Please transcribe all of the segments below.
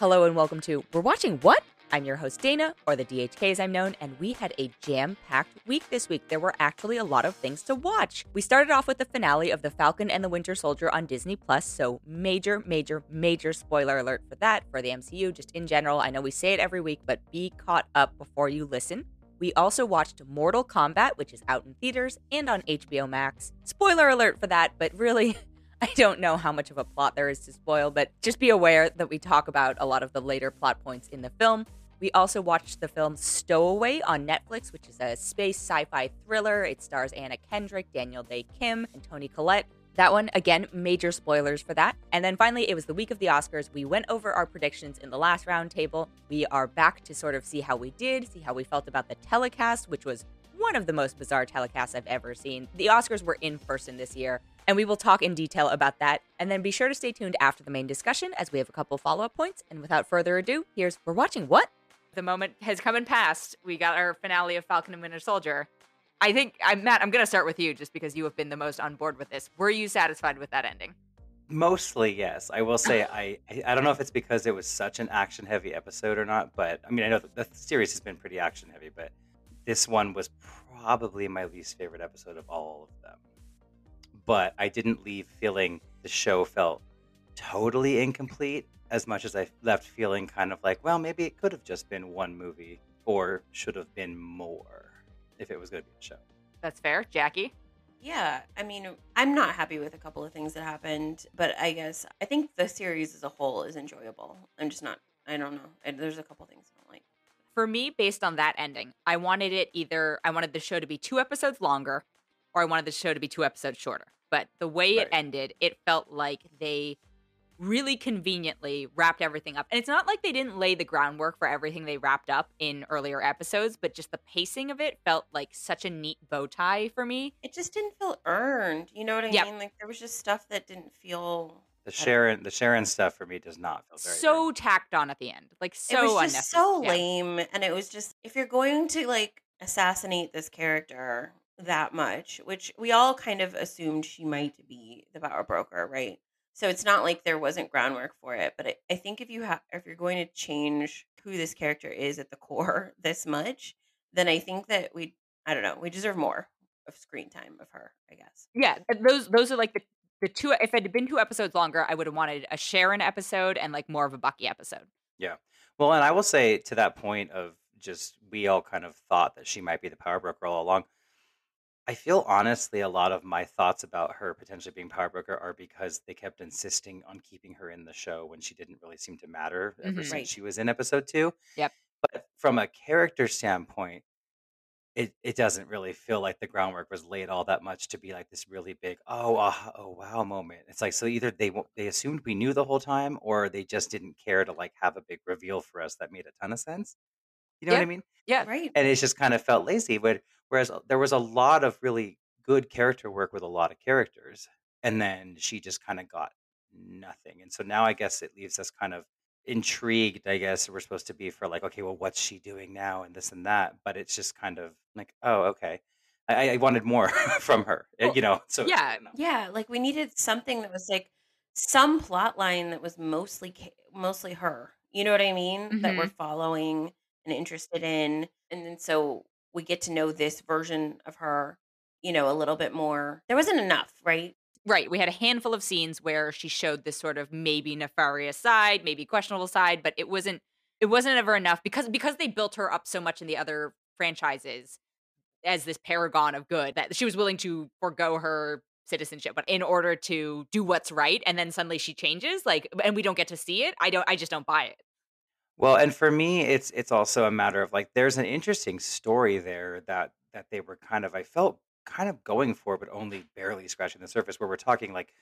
Hello and welcome to We're Watching What? I'm your host Dana, or the DHK as I'm known, and we had a jam packed week this week. There were actually a lot of things to watch. We started off with the finale of The Falcon and the Winter Soldier on Disney Plus, so major, major, major spoiler alert for that, for the MCU, just in general. I know we say it every week, but be caught up before you listen. We also watched Mortal Kombat, which is out in theaters and on HBO Max. Spoiler alert for that, but really, I don't know how much of a plot there is to spoil, but just be aware that we talk about a lot of the later plot points in the film. We also watched the film Stowaway on Netflix, which is a space sci fi thriller. It stars Anna Kendrick, Daniel Dae Kim, and Toni Collette. That one, again, major spoilers for that. And then finally, it was the week of the Oscars. We went over our predictions in the last roundtable. We are back to sort of see how we did, see how we felt about the telecast, which was one of the most bizarre telecasts I've ever seen. The Oscars were in person this year, and we will talk in detail about that. And then be sure to stay tuned after the main discussion as we have a couple follow up points. And without further ado, here's We're Watching What? The moment has come and passed. We got our finale of Falcon and Winter Soldier. I think, I'm, Matt, I'm going to start with you just because you have been the most on board with this. Were you satisfied with that ending? Mostly, yes. I will say I I don't know if it's because it was such an action heavy episode or not, but I mean I know the, the series has been pretty action heavy, but this one was probably my least favorite episode of all of them. But I didn't leave feeling the show felt totally incomplete as much as I left feeling kind of like, well, maybe it could have just been one movie or should have been more if it was going to be a show. That's fair. Jackie? Yeah, I mean, I'm not happy with a couple of things that happened, but I guess I think the series as a whole is enjoyable. I'm just not, I don't know. There's a couple things I don't like. For me, based on that ending, I wanted it either, I wanted the show to be two episodes longer or I wanted the show to be two episodes shorter. But the way Right. it ended, it felt like they really conveniently wrapped everything up. And it's not like they didn't lay the groundwork for everything they wrapped up in earlier episodes, but just the pacing of it felt like such a neat bow tie for me. It just didn't feel earned. You know what I Yep. mean? Like there was just stuff that didn't feel. The Sharon the Sharon stuff for me does not feel very so earned. tacked on at the end. Like so it was just unnecessary. so Yeah. lame, and it was just if you're going to like assassinate this character that much, which we all kind of assumed she might be the power broker, right? So it's not like there wasn't groundwork for it, but I, I think if you have if you're going to change who this character is at the core this much, then I think that we I don't know we deserve more of screen time of her. I guess. Yeah, those those are like the the two. If it had been two episodes longer, I would have wanted a Sharon episode and like more of a Bucky episode. Yeah. Well, and I will say to that point of just we all kind of thought that she might be the power broker all along. I feel honestly a lot of my thoughts about her potentially being power broker are because they kept insisting on keeping her in the show when she didn't really seem to matter ever Mhm. since Right. she was in episode 2. Yep. But from a character standpoint, it it doesn't really feel like the groundwork was laid all that much to be like this really big oh ah, oh wow moment. It's like so either they they assumed we knew the whole time or they just didn't care to like have a big reveal for us that made a ton of sense. You know what I mean? Yeah, Right. and it just kind of felt lazy. But whereas there was a lot of really good character work with a lot of characters, and then she just kind of got nothing. And so now I guess it leaves us kind of intrigued. I guess we're supposed to be for like, okay, well, what's she doing now, and this and that. But it's just kind of like, oh, okay. I, I wanted more from her, uh, Well, you know. So yeah. Know. Yeah, like we needed something that was like some plot line that was mostly ca- mostly her. You know what I mean? That we're following and interested in. And then so we get to know this version of her, you know, a little bit more. There wasn't enough, right? Right. We had a handful of scenes where she showed this sort of maybe nefarious side, maybe questionable side, but it wasn't. It wasn't ever enough because because they built her up so much in the other franchises as this paragon of good that she was willing to forego her citizenship but in order to do what's right and then suddenly she changes like and we don't get to see it i don't i just don't buy it Well, and for me, it's it's also a matter of like there's an interesting story there that that they were kind of I felt kind of going for, but only barely scratching the surface. Where we're talking like,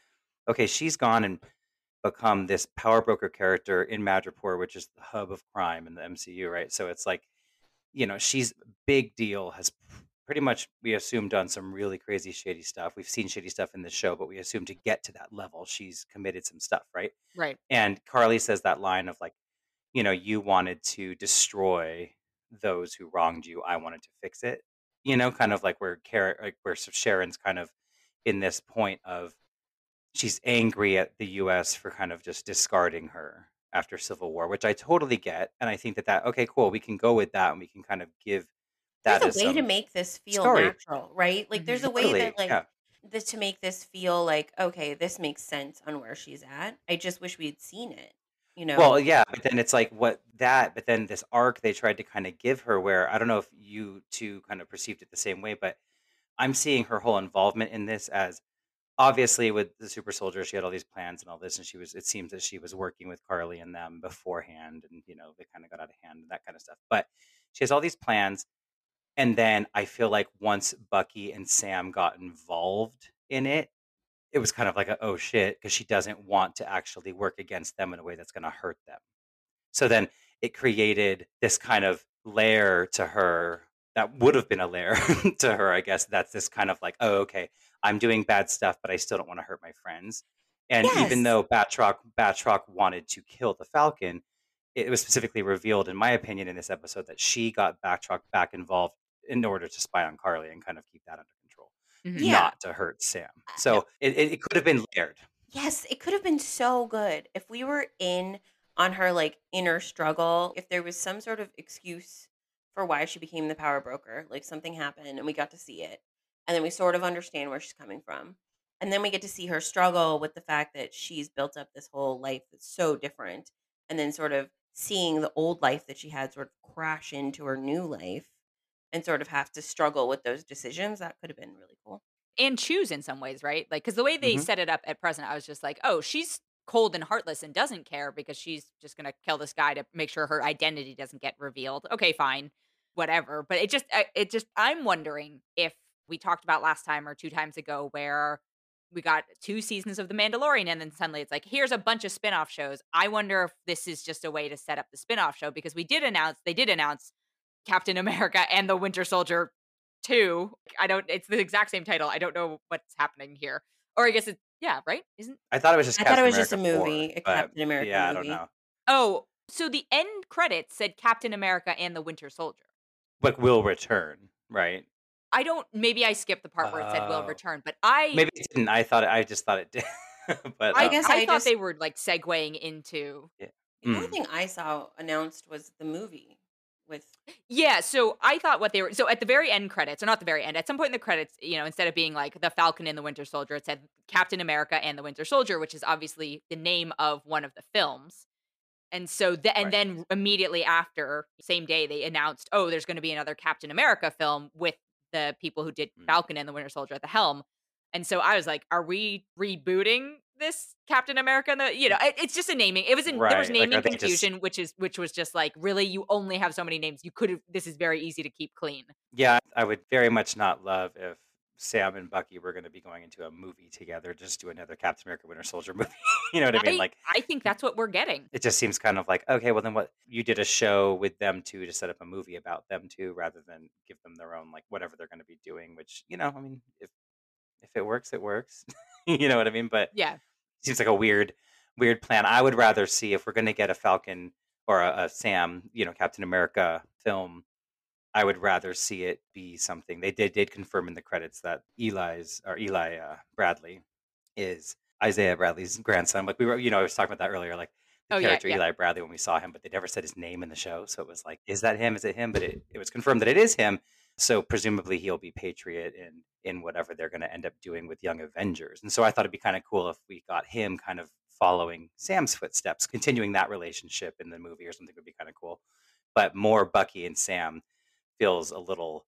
okay, she's gone and become this power broker character in Madripoor, which is the hub of crime in the MCU, right? So it's like, you know, she's big deal, has pretty much we assume done some really crazy shady stuff. We've seen shady stuff in the show, but we assume to get to that level, she's committed some stuff, right? right And Karli says that line of like, you know, you wanted to destroy those who wronged you. I wanted to fix it. You know, kind of like where Kara, like where Sharon's kind of in this point of she's angry at the U.S. for kind of just discarding her after Civil War, which I totally get, and I think that that okay, cool, we can go with that, and we can kind of give that There's a way to make this feel story. natural, right? Like there's a way Totally, that like yeah. this to make this feel like okay, this makes sense on where she's at. I just wish we had seen it. You Well, yeah, but then it's like what that, but then this arc they tried to kind of give her, where I don't know if you two kind of perceived it the same way, but I'm seeing her whole involvement in this as obviously with the super soldier, she had all these plans and all this, and she was. It seems that she was working with Karli and them beforehand, and you know they kind of got out of hand and that kind of stuff. But she has all these plans, and then I feel like once Bucky and Sam got involved in it, it was kind of like a oh shit because she doesn't want to actually work against them in a way that's going to hurt them. So then it created this kind of layer to her that would have been a layer to her, I guess. That's this kind of like, oh, okay, I'm doing bad stuff, but I still don't want to hurt my friends. And even though Batroc Batroc wanted to kill the Falcon, it was specifically revealed, in my opinion, in this episode that she got Batroc back involved in order to spy on Karli and kind of keep that under Mhm. Yeah. not to hurt Sam. Uh, So it, it, it could have been layered. Yes, it could have been so good if we were in on her like inner struggle, if there was some sort of excuse for why she became the power broker, like something happened and we got to see it. And then we sort of understand where she's coming from. And then we get to see her struggle with the fact that she's built up this whole life that's so different. And then sort of seeing the old life that she had sort of crash into her new life and sort of have to struggle with those decisions. That could have been really cool. and choose in some ways, right? Like, because the way they Mhm. set it up at present, I was just like, oh, she's cold and heartless and doesn't care because she's just gonna kill this guy to make sure her identity doesn't get revealed. Okay, fine, whatever. But it just, it just, I'm wondering if we talked about last time or two times ago where we got two seasons of The Mandalorian and then suddenly it's like, here's a bunch of spin-off shows. I wonder if this is just a way to set up the spin-off show because we did announce, they did announce Captain America and the Winter Soldier 2. I don't it's the exact same title. I don't know what's happening here. Or I guess it's yeah, right? Isn't I thought it was just I thought it Captain was just a America 4, movie, a Captain America yeah, I don't movie. know. Oh, so the end credits said Captain America and the Winter Soldier. But will return, right? I don't maybe I skipped the part where it said will Oh. return, but I Maybe it didn't. I thought it, I just thought it did. but I um, guess I, I thought just- they were like segueing into The only Mm. thing I saw announced was the movie with Yeah, so I thought what they were so at the very end credits, or not the very end, at some point in the credits, you know, instead of being like the Falcon and the Winter Soldier, it said Captain America and the Winter Soldier, which is obviously the name of one of the films. And so, the, and Right. then immediately after, same day, they announced, oh, there's going to be another Captain America film with the people who did Mm. Falcon and the Winter Soldier at the helm. And so I was like, are we rebooting this Captain America? And the, you know, it, it's just a naming. It was in, there was Right, like, naming just- confusion, which is which was just like, really, you only have so many names. You could have. This is very easy to keep clean. yeah, I would very much not love if Sam and Bucky were going to be going into a movie together. Just do another Captain America Winter Soldier movie. you know what I mean? Like I think that's what we're getting. it just seems kind of like okay, well then what? You did a show with them too to set up a movie about them too, rather than give them their own like whatever they're going to be doing. Which you know, I mean, if if it works, it works. you know what I mean? But Yeah. Seems like a weird weird plan. I would rather see if we're going to get a falcon or a, a sam you know captain america film i would rather see it be something. They did did confirm in the credits that eli's or eli uh, bradley is isaiah bradley's grandson like we were you know i was talking about that earlier like the Oh, yeah, character yeah. eli bradley when we saw him but they never said his name in the show so it was like is that him? Is it him? But it, it was confirmed that it is him so presumably he'll be patriot in in whatever they're going to end up doing with young avengers. And so i thought it'd be kind of cool if we got him kind of following sam's footsteps continuing that relationship in the movie or something would be kind of cool. But more bucky and sam feels a little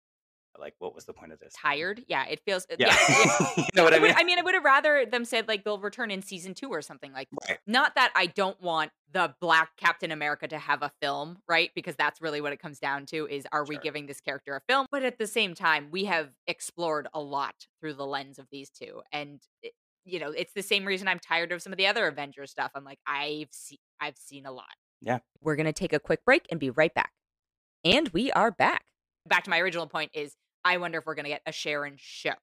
like what was the point of this Tired. Yeah. It feels. Uh, yeah, Yeah. yeah. you know what i I, would, mean I mean, I would have rather them said like they'll return in season two or something like. right Not that I don't want the Black Captain America to have a film, right? Because that's really what it comes down to: is are we giving this character a film? But at the same time, we have explored a lot through the lens of these two, and it, you know, it's the same reason I'm tired of some of the other Avengers stuff. I'm like, I've seen, I've seen a lot. Yeah. We're gonna take a quick break and be right back. And we are back. Back to my original point is I wonder if we're gonna get a Sharon show.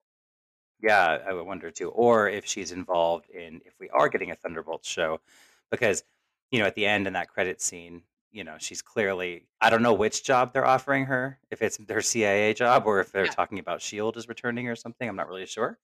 Yeah, I would wonder too. Or if she's involved in if we are getting a Thunderbolts show, because you know at the end in that credit scene, you know she's clearly I don't know which job they're offering her, if it's their CIA job or if they're Yeah. talking about Shield is returning or something. I'm not really sure,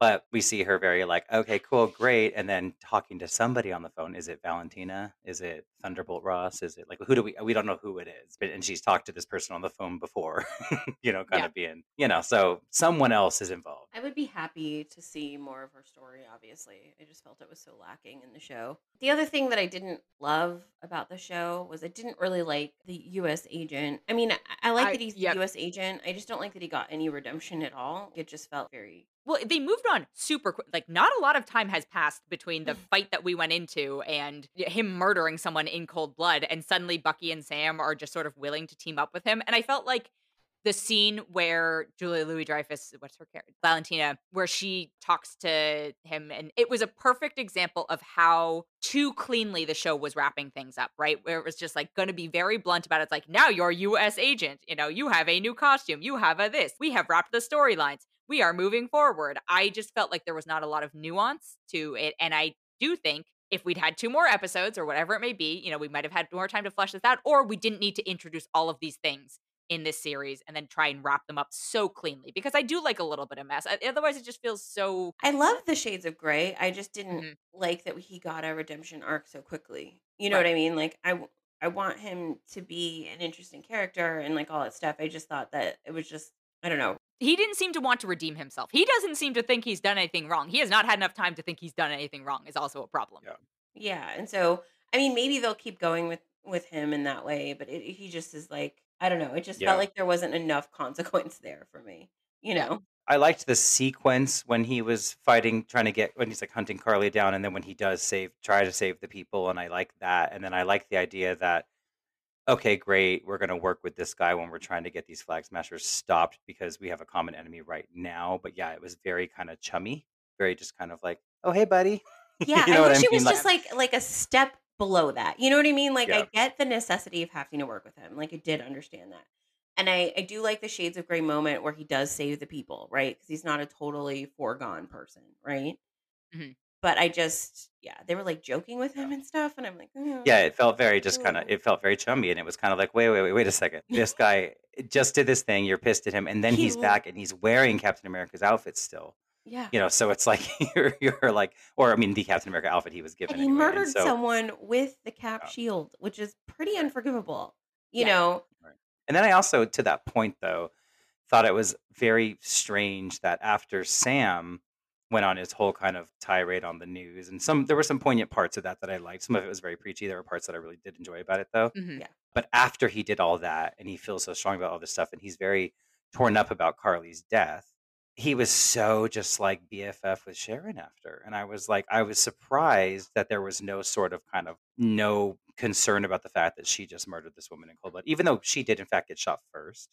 But we see her very like, okay, cool, great, and then talking to somebody on the phone. Is it Valentina? Is it Thunderbolt Ross? Is it like who do we? We don't know who it is. But and she's talked to this person on the phone before, you know, kind Yeah. of being, you know, so someone else is involved. I would be happy to see more of her story, obviously. I just felt it was so lacking in the show. The other thing that I didn't love about the show was I didn't really like the US agent. I mean, I, I like I- that he's yep. the US agent. I just don't like that he got any redemption at all. It just felt very Well, they moved on super quick. Like, not a lot of time has passed between the mm. fight that we went into and him murdering someone in cold blood. And suddenly Bucky and Sam are just sort of willing to team up with him. And I felt like the scene where Julia Louis Dreyfus, what's her character? Valentina, where she talks to him. And it was a perfect example of how too cleanly the show was wrapping things up, right? Where it was just like going to be very blunt about it. It's like, now you're US agent. You know, you have a new costume. You have a this. We have wrapped the storylines. We are moving forward. I just felt like there was not a lot of nuance to it. And I do think if we'd had two more episodes or whatever it may be, you know, we might have had more time to flesh this out, or we didn't need to introduce all of these things in this series and then try and wrap them up so cleanly because I do like a little bit of mess. Otherwise, it just feels so. I love the shades of gray. I just didn't Mhm. like that he got a redemption arc so quickly. You know Right. what I mean? Like I. I want him to be an interesting character and like all that stuff. I just thought that it was just I don't know. He didn't seem to want to redeem himself. He doesn't seem to think he's done anything wrong. He has not had enough time to think he's done anything wrong. Is also a problem. Yeah. Yeah, and so I mean, maybe they'll keep going with with him in that way, but it, he just is like I don't know. It just Yeah. felt like there wasn't enough consequence there for me. You know? I liked the sequence when he was fighting, trying to get when he's like hunting Karli down, and then when he does save, try to save the people, and I like that. And then I like the idea that okay, great, we're going to work with this guy when we're trying to get these flag smashers stopped because we have a common enemy right now. But yeah, it was very kind of chummy, very just kind of like, oh hey, buddy. Yeah, You know I wish I it was mean? just like like a step below that. You know what I mean? Like Yeah. I get the necessity of having to work with him. Like I did understand that. And I, I do like the shades of gray moment where he does save the people, right? Because he's not a totally foregone person, right? Mhm. But I just, yeah, they were like joking with him and stuff, and I'm like, "Mm, Yeah, it felt very just kind of it felt very chummy, and it was kind of like, wait, wait, wait, wait a second. This guy just did this thing. You're pissed at him, and then He he's back and he's wearing Captain America's outfit still. yeah. You know, so it's like you're you're like, or I mean, the Captain America outfit he was given. And he anyway, and murdered so, someone with the cap Yeah. shield, which is pretty unforgivable. You Yeah. know, And then I also, to that point though, thought it was very strange that after Sam went on his whole kind of tirade on the news, and some there were some poignant parts of that that I liked. Some of it was very preachy. There were parts that I really did enjoy about it though. Mhm. Yeah. But after he did all that, and he feels so strong about all this stuff, and he's very torn up about Karli's death. He was so just like BFF with Sharon after. And I was like, I was surprised that there was no sort of kind of no concern about the fact that she just murdered this woman in cold blood, even though she did, in fact, get shot first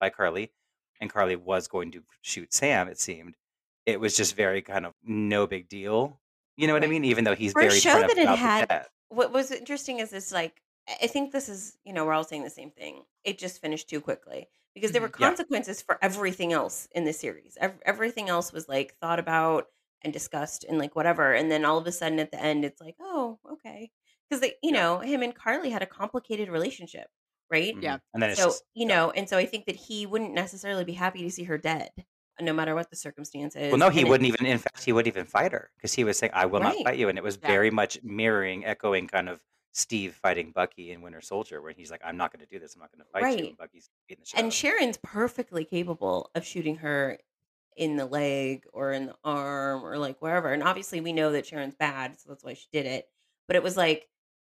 by Karli. And Karli was going to shoot Sam, it seemed. It was just very kind of no big deal. You know what I mean? Even though he's For a very show that it had- what was interesting is this like I I think this is you know we're all saying the same thing. It just finished too quickly because there were Mhm. Yeah. consequences for everything else in the series. Ev- everything else was like thought about and discussed and like whatever, and then all of a sudden at the end it's like oh okay because you Yeah. know him and Karli had a complicated relationship, right? Yeah. Mhm. And then it's so just you yeah. know, and so I think that he wouldn't necessarily be happy to see her dead, no matter what the circumstances. Well, no, he and wouldn't even. In fact, he wouldn't even fight her because he was saying, "I will not fight you," and it was Yeah. very much mirroring, echoing kind of Steve fighting Bucky in Winter Soldier, where he's like, "I'm not going to do this. I'm not going to fight you," and Bucky's beating the shit And. Sharon's perfectly capable of shooting her in the leg or in the arm or like wherever. And obviously, we know that Sharon's bad, so that's why she did it. But it was like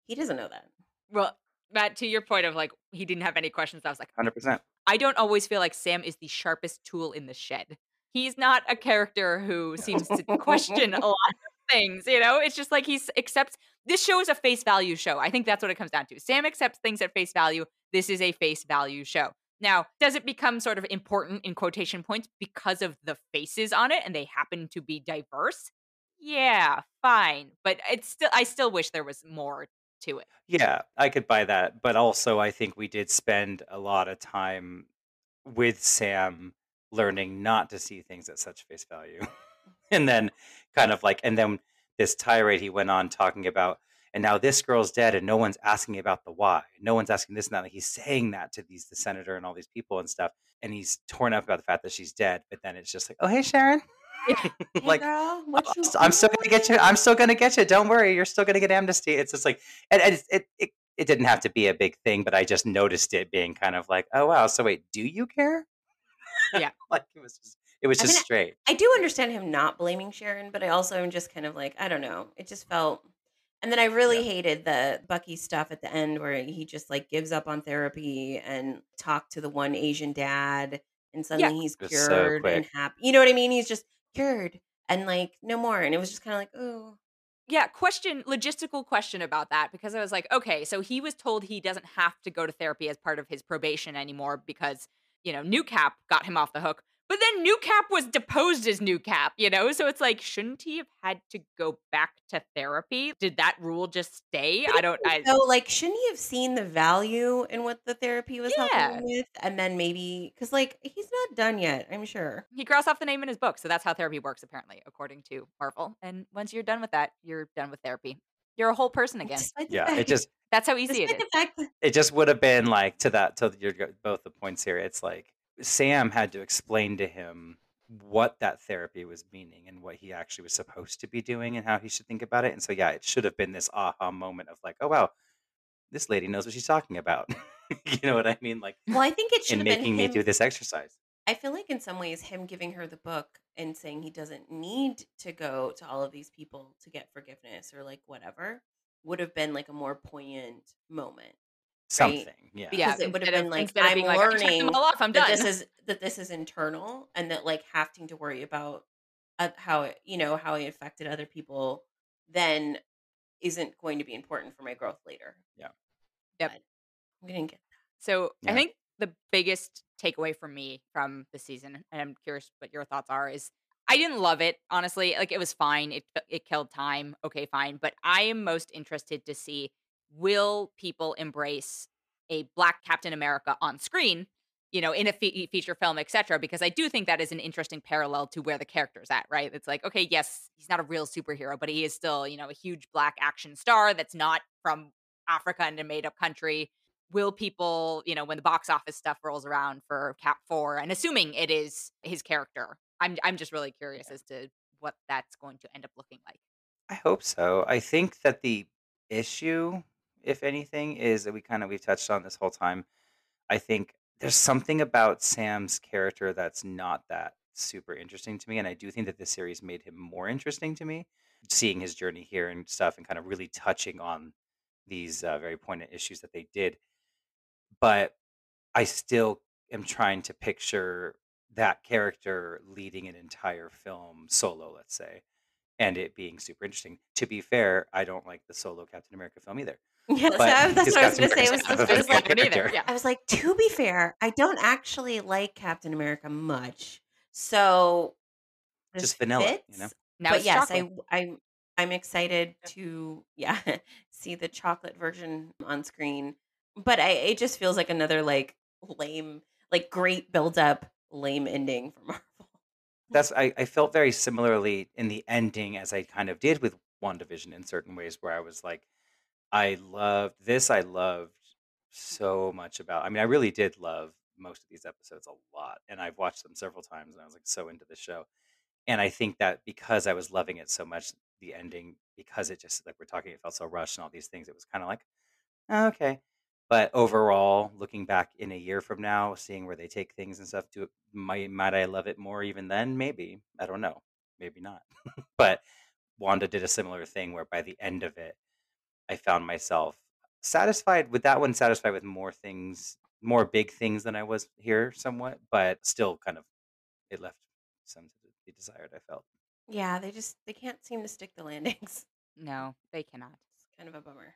he doesn't know that. Well, Matt, to your point of like he didn't have any questions, I was like, Hundred percent. I don't always feel like Sam is the sharpest tool in the shed. He's not a character who seems to question a lot of things, you know? It's just like he's accepts this show is a face value show. I think that's what it comes down to. Sam accepts things at face value. This is a face value show. Now, does it become sort of important in quotation points because of the faces on it and they happen to be diverse? Yeah, fine. But it's still I still wish there was more to it. Yeah, I could buy that, but also I think we did spend a lot of time with Sam learning not to see things at such face value, and then kind of like, and then this tirade he went on talking about, and now this girl's dead, and no one's asking about the why. No one's asking this and that. Like he's saying that to these the senator and all these people and stuff, and he's torn up about the fact that she's dead. But then it's just like, oh hey Sharon, Hey, like girl, I'm st- I'm still gonna get you. I'm still gonna get you. Don't worry, you're still gonna get amnesty. It's just like, and, and it's- it, it it didn't have to be a big thing, but I just noticed it being kind of like, oh wow. So wait, do you care? Yeah. like it was just it was I just mean, straight. I do understand him not blaming Sharon, but I also am just kind of like, I don't know. It just felt. And then I really Yeah. hated the Bucky stuff at the end where he just like gives up on therapy and talked to the one Asian dad and suddenly he's It was so cured and happy. You know what I mean? He's just cured and like no more. And it was just kind of like, oh, Yeah, question, logistical question about that because I was like, okay, so he was told he doesn't have to go to therapy as part of his probation anymore because, you know, New Cap got him off the hook. But then New Cap was deposed as New Cap, you know? So it's like, shouldn't he have had to go back to therapy? Did that rule just stay? I don't, I, So, like, shouldn't he have seen the value in what the therapy was helping Yeah. him with? And then maybe, because, like, he's not done yet, I'm sure. he crossed off the name in his book. So that's how therapy works, apparently, according to Marvel. And once you're done with that, you're done with therapy. You're a whole person again. Despite the Yeah, fact, it just That's how easy it despite is. the fact that it just would have been like to that to your both the points here. It's like Sam had to explain to him what that therapy was meaning and what he actually was supposed to be doing and how he should think about it. And so yeah, it should have been this aha moment of like, oh wow, this lady knows what she's talking about. you know what I mean? Like Well, I think it should in have been making me do this exercise. I feel like in some ways, him giving her the book and saying he doesn't need to go to all of these people to get forgiveness or like whatever would have been like a more poignant moment. Something. Yeah. Yeah, Because it would have been like, I'm being like, I checked learning all off, I'm that done. this is that this is internal and that like having to worry about uh, how it you know how it affected other people then isn't going to be important for my growth later. Yeah. Yep. But we didn't get that. So I think the biggest takeaway for me from the season, and I'm curious what your thoughts are, is I didn't love it honestly. Like it was fine. It it killed time. Okay, fine. But I am most interested to see will people embrace a Black Captain America on screen, you know, in a fe- feature film, etc. Because I do think that is an interesting parallel to where the character's at. Right? It's like okay, yes, he's not a real superhero, but he is still you know a huge black action star that's not from Africa and a made up country will people, you know, when the box office stuff rolls around for Cap 4 and assuming it is his character. I'm I'm just really curious as to what that's going to end up looking like. I hope so. I think that the issue, if anything, is that we kind of we've touched on this whole time. I think there's something about Sam's character that's not that super interesting to me, and I do think that this series made him more interesting to me. Seeing his journey here and stuff, and kind of really touching on these uh, very poignant issues that they did. But I still am trying to picture that character leading an entire film solo, let's say, and it being super interesting. To be fair, I don't like the solo Captain America film either. Yeah, so I- that's what I was gonna say. It was, America's kind of I a was like, Like, neither, yeah. I was like, to be fair, I don't actually like Captain America much. So this Just vanilla, you know? Now but yes, chocolate. I I'm I'm excited to yeah see the chocolate version on screen. But I it just feels like another like lame, like great build up, lame ending for Marvel. That's I, I felt very similarly in the ending as I kind of did with WandaVision in certain ways where I was like, I loved this, I loved so much about I mean, I really did love most of these episodes a lot. And I've watched them several times and I was like so into the show. And I think that because I was loving it so much, the ending, because it just like we're talking, it felt so rushed and all these things, it was kind of like, "Oh, okay. But overall, looking back in a year from now, seeing where they take things and stuff, do it might might I love it more even then? Maybe. I don't know. Maybe not. but Wanda did a similar thing where by the end of it, I found myself satisfied with that one, satisfied with more things, more big things than I was here somewhat, but still kind of it left some to be desired, I felt. Yeah, they just they can't seem to stick the landings. No, they cannot. It's kind of a bummer.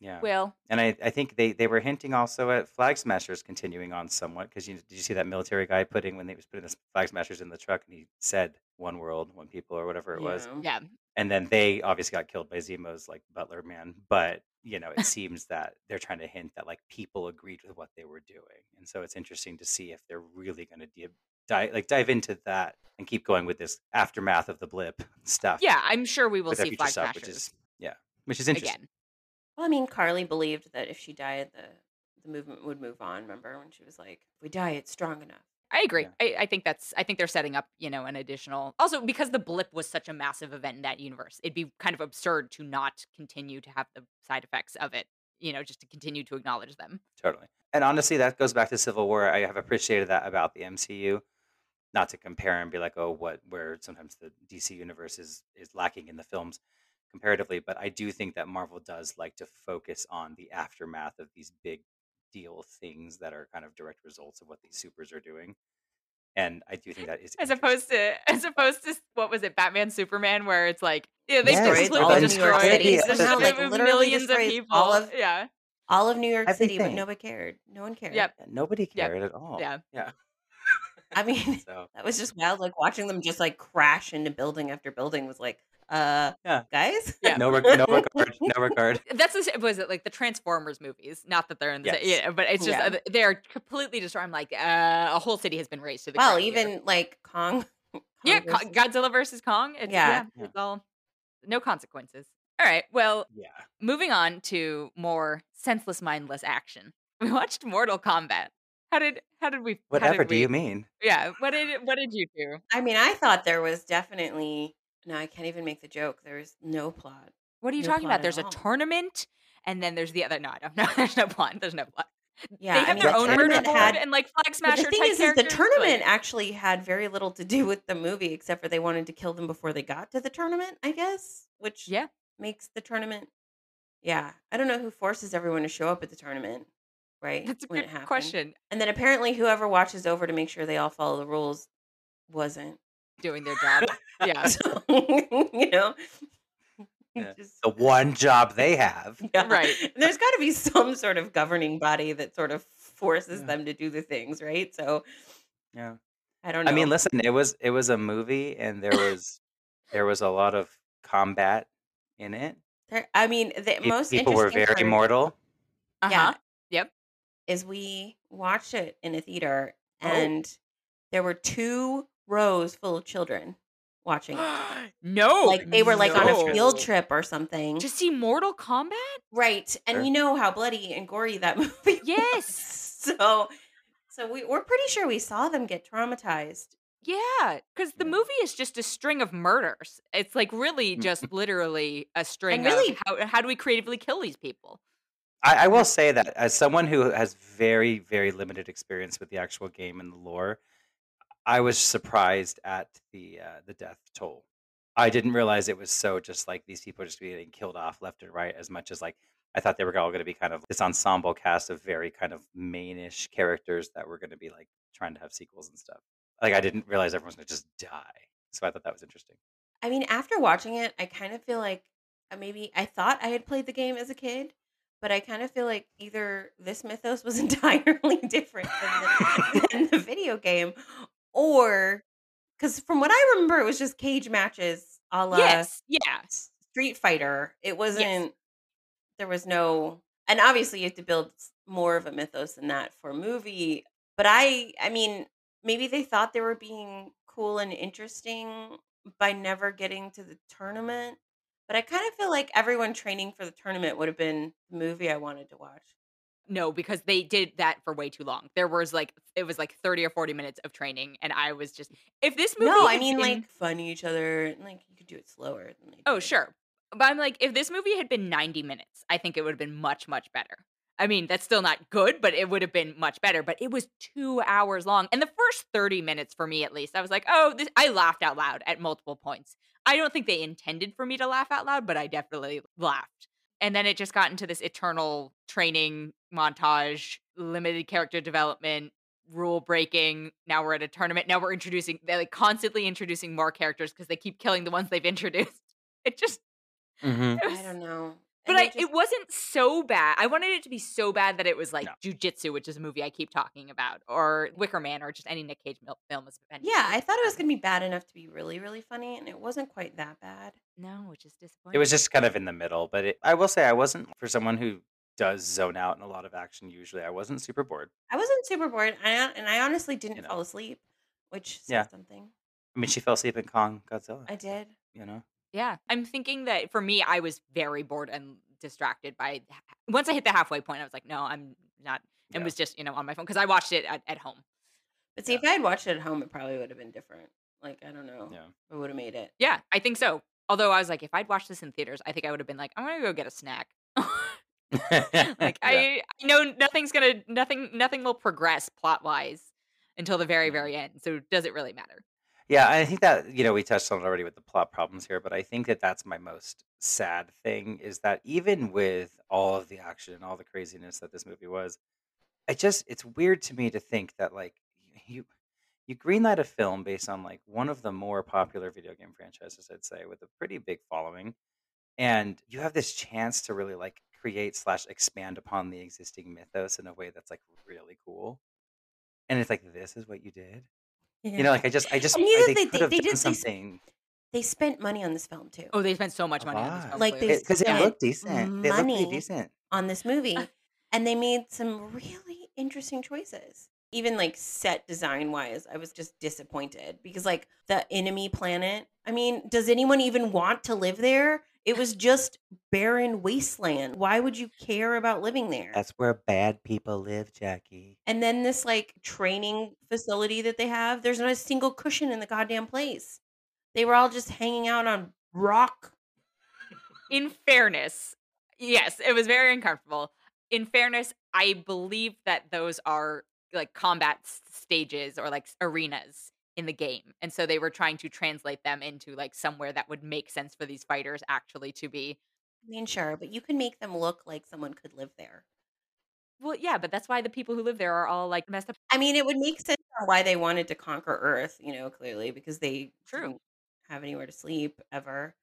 Yeah. Will. And I, I think they, they were hinting also at Flag Smashers continuing on somewhat because you, did you see that military guy putting when they was putting the Flag Smashers in the truck and he said one world, one people or whatever it was, Yeah. Yeah. and then they obviously got killed by Zemo's like butler man, but you know it seems that they're trying to hint that like people agreed with what they were doing, and so it's interesting to see if they're really going to di- dive like dive into that and keep going with this aftermath of the blip stuff. Yeah, I'm sure we will see future flag stuff, which is yeah, which is interesting. again. Well, I mean, Karli believed that if she died, the the movement would move on. Remember when she was like, "If we die, it's strong enough." I agree. Yeah. I, I think that's I think they're setting up, you know, an additional also because the blip was such a massive event in that universe, it'd be kind of absurd to not continue to have the side effects of it, you know, just to continue to acknowledge them. Totally. And honestly, that goes back to Civil War. I have appreciated that about the MCU. Not to compare and be like, oh, what where sometimes the DC universe is is lacking in the films comparatively, but I do think that Marvel does like to focus on the aftermath of these big deal things that are kind of direct results of what these supers are doing. And I do think that is As opposed to as opposed to what was it, Batman Superman, where it's like yeah, they Yes, Destroyed completely all of New York destroyed City. City, Somehow, like, millions of people. all of- yeah. All of New York City, but nobody cared. No one cared. Yep. Yeah, nobody Yep. cared at all. Yeah. Yeah. I mean, So that was just wild. Like watching them just like crash into building after building was like, uh, Yeah. guys. Yeah. no, reg- no regard. No regard. That's the, was it like the Transformers movies? Not that they're in the Yes. yeah, but it's just Yeah. uh, they're completely destroyed. I'm like, uh, a whole city has been razed to the Well, ground here. even like Kong. yeah, Kong Ko- versus- Godzilla versus Kong. It's, Yeah. yeah, Yeah. it's all no consequences. All right, well, Yeah. moving on to more senseless, mindless action. We watched Mortal Kombat. How did how did we? Whatever did do you mean? Yeah, what did what did you do? I mean, I thought there was definitely. No, I can't even make the joke. There's no plot. What are you No talking about? There's a all. tournament, and then there's the other. No, I don't know. There's no plot. There's no plot. Yeah, they I have mean, their the own murder tournament board had- and like flag But smasher the thing is, is the tournament like- actually had very little to do with the movie, except for they wanted to kill them before they got to the tournament. I guess, which yeah, makes the tournament. Yeah, I don't know who forces everyone to show up at the tournament, right? that's a when good question. And then apparently, whoever watches over to make sure they all follow the rules wasn't. Doing their job. Yeah, So, you know, Yeah. just- The one job they have. yeah. Right. There's got to be some sort of governing body that sort of forces Yeah. them to do the things, right? So Yeah. I don't know. I mean, listen, it was it was a movie, and there was there was a lot of combat in it. There- I mean, the Pe- most People were very part mortal. uh-huh. Yeah. Yep. is we watched it in a theater, Oh. and there were two rows full of children watching. it. no, like they were like on a field trip or something, to see Mortal Kombat. right? And Sure. you know how bloody and gory that movie. Yes. was. So, so we we're pretty sure we saw them get traumatized. Yeah, because the Yeah. movie is just a string of murders. It's like really mm. just literally a string really- of how how do we creatively kill these people? I, I will say that as someone who has very, very limited experience with the actual game and the lore, I was surprised at the uh, the death toll. I didn't realize it was so just like these people just getting killed off left and right as much as like I thought they were all going to be kind of this ensemble cast of very kind of mainish characters that were going to be like trying to have sequels and stuff. Like I didn't realize everyone's going to just die. So I thought that was interesting. I mean, after watching it, I kind of feel like uh, maybe I thought I had played the game as a kid, but I kind of feel like either this mythos was entirely different than the, than the video game, or because from what I remember, it was just cage matches a la yes, yeah, Street Fighter. It wasn't. There was no, and obviously you have to build more of a mythos than that for a movie. But I, I mean, maybe they thought they were being cool and interesting by never getting to the tournament. But I kind of feel like everyone training for the tournament would have been the movie I wanted to watch. No, because they did that for way too long. There was like it was like thirty or forty minutes of training, and I was just if this movie. no, I mean like funny each other. and Like you could do it slower. Oh, sure. But I'm like, if this movie had been 90 minutes, I think it would have been much, much better. I mean, that's still not good, but it would have been much better. But it was two hours long. And the first 30 minutes, for me at least, I was like, oh, this, I laughed out loud at multiple points. I don't think they intended for me to laugh out loud, but I definitely laughed. And then it just got into this eternal training montage, limited character development, rule breaking. Now we're at a tournament. Now we're introducing, they're like constantly introducing more characters because they keep killing the ones they've introduced. It just, Mm-hmm. it was- I don't know. But I, it just- it wasn't so bad. I wanted it to be so bad that it was like No. Jiu Jitsu, which is a movie I keep talking about, or Wicker Man, or just any Nick Cage mil- film. has been Yeah, I thought it was gonna be bad enough to be really, really funny, and it wasn't quite that bad. no, which is disappointing. It was just kind of in the middle, but it, I will say I wasn't for someone who does zone out in a lot of action. Usually, I wasn't super bored. I wasn't super bored, I, and I honestly didn't You know. fall asleep, which said Yeah. something. I mean, she fell asleep in Kong Godzilla. I did. you know, yeah. I'm thinking that for me, I was very bored and distracted by. Once I hit the halfway point, I was like, no, I'm not. And Yeah. was just you know on my phone because I watched it at, at home. But see, if I had watched it at home, it probably would have been different. Like I don't know, Yeah. it would have made it. Yeah, I think so. Although I was like, if I'd watched this in theaters, I think I would have been like, I'm gonna go get a snack. like Yeah. I, I know nothing's gonna nothing nothing will progress plot wise until the very very end. So does it really matter? Yeah, I think that you know we touched on it already with the plot problems here, but I think that that's my most sad thing is that even with all of the action and all the craziness that this movie was, I just it's weird to me to think that like you you greenlight a film based on like one of the more popular video game franchises, I'd say, with a pretty big following, and you have this chance to really like create slash expand upon the existing mythos in a way that's like really cool, and it's like this is what you did. You know, like I just, I just, And you know, they, they- could they- have they done did- they s- something they spent money on this film too. Oh, they spent so much A money on this lot. film. Like, they clearly. because it, spent looked decent. They looked pretty money. decent. on this movie and they made some really interesting choices even like set design wise i was just disappointed because like the enemy planet i mean does anyone even want to live there it was just barren wasteland. Why would you care about living there? That's where bad people live, Jackie. and then this like training facility that they have there's not a single cushion in the goddamn place. They were all just hanging out on rock. In fairness, yes, it was very uncomfortable. In fairness, I believe that those are like combat s- stages or like arenas in the game. And so they were trying to translate them into like somewhere that would make sense for these fighters actually to be. i mean sure but you can make them look like someone could live there Well, yeah, but that's why the people who live there are all like messed up. I mean, it would make sense on why they wanted to conquer Earth, you know, clearly because they True. didn't have anywhere to sleep ever.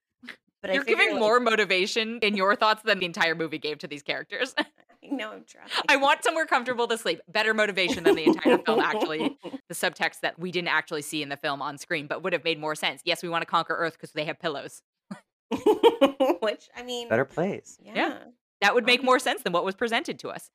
But You're figure, giving like- more motivation in your thoughts than the entire movie gave to these characters. I know I'm trying. I want somewhere comfortable to sleep. Better motivation than the entire film, actually. The subtext that we didn't actually see in the film on screen, but would have made more sense. Yes, we want to conquer Earth because they have pillows. Which I mean, Better place. yeah. That would make more sense than what was presented to us.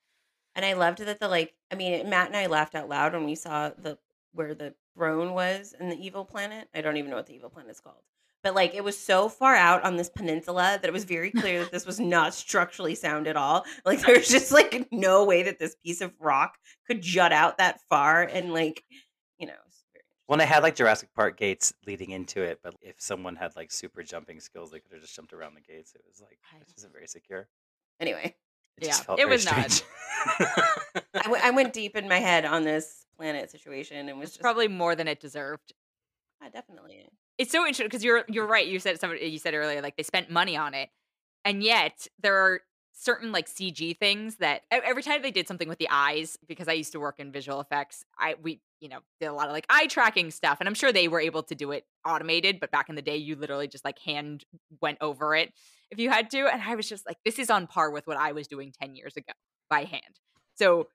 And I loved that the like. I mean, Matt and I laughed out loud when we saw the where the throne was in the evil planet. I don't even know what the evil planet is called. But like it was so far out on this peninsula that it was very clear that this was not structurally sound at all. Like there was just like no way that this piece of rock could jut out that far and like, you know, it's very Well, and had like Jurassic Park gates leading into it, but if someone had like super jumping skills, they could have just jumped around the gates. It was like I- it isn't very secure. anyway. It just Yeah, felt it very was not. strange. I, w- I went deep in my head on this planet situation and was just probably more than it deserved. yeah, definitely. It's so interesting because you're you're right. You said somebody you said earlier like they spent money on it, and yet there are certain like CG things that every time they did something with the eyes because I used to work in visual effects. I we you know did a lot of like eye tracking stuff, and I'm sure they were able to do it automated. But back in the day, you literally just like hand went over it if you had to, and I was just like, this is on par with what I was doing ten years ago by hand. So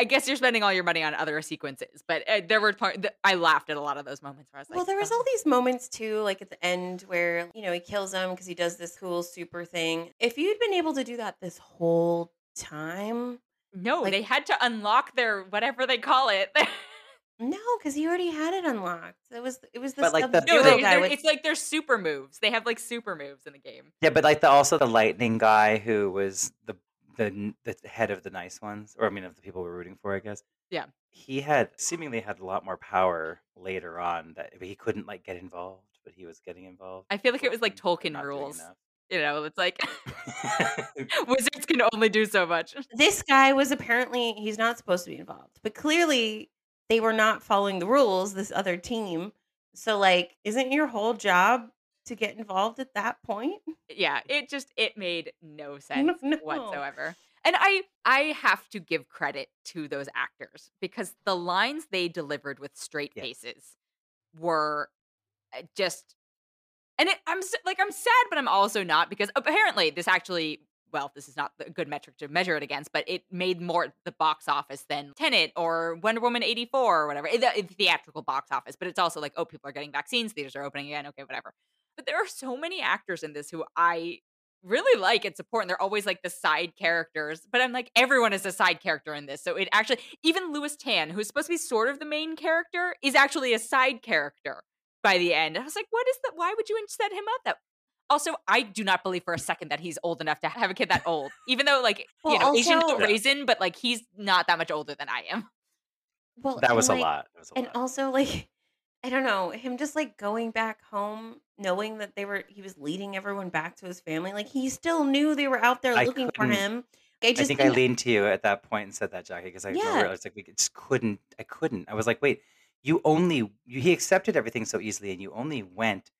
I guess you're spending all your money on other sequences, but uh, there were part th- I laughed at a lot of those moments where I was like, well, there was "Oh." all these moments too, like at the end where you know he kills him because he does this cool super thing. If you'd been able to do that this whole time, No, Like- they had to unlock their whatever they call it. no, because he already had it unlocked. It was it was the But, like, the- no, they, guy they're- with it's like they're super moves. They have like super moves in the game. yeah, but like the also the lightning guy who was the the the head of the nice ones, or I mean of the people we're rooting for, I guess. Yeah. He had seemingly had a lot more power later on that he couldn't like get involved, but he was getting involved. I feel like it was like Tolkien rules. You know, it's like wizards can only do so much. this guy was apparently he's not supposed to be involved, but clearly they were not following the rules. This other team, so like, isn't your whole job to get involved at that point? Yeah, it just it made no sense no. whatsoever. And I I have to give credit to those actors because the lines they delivered with straight faces were uh, just and it, I'm like I'm sad but I'm also not because apparently this actually well this is not a good metric to measure it against but it made more the box office than Tenet or Wonder Woman 84 or whatever. The the theatrical box office but it's also like oh people are getting vaccines theaters are opening again okay whatever. But there are so many actors in this who I really like and support and they're always like the side characters but i'm like everyone is a side character in this so it actually even Lewis Tan who's supposed to be sort of the main character is actually a side character by the end. I was like what is that why would you set him up that also i do not believe for a second that he's old enough to have a kid that old even though like Well, you know asian also- raisin but like he's not that much older than i am Well, That and was a lot. That was a and lot. also like, I don't know, him just like going back home, knowing that they were, he was leading everyone back to his family. Like he still knew they were out there I looking for him. I just, I just think I leaned to you at that point and said that, Jackie, because I remember Yeah, I was like, we just couldn't. I couldn't. I was like, wait, you only you, he accepted everything so easily, and you only went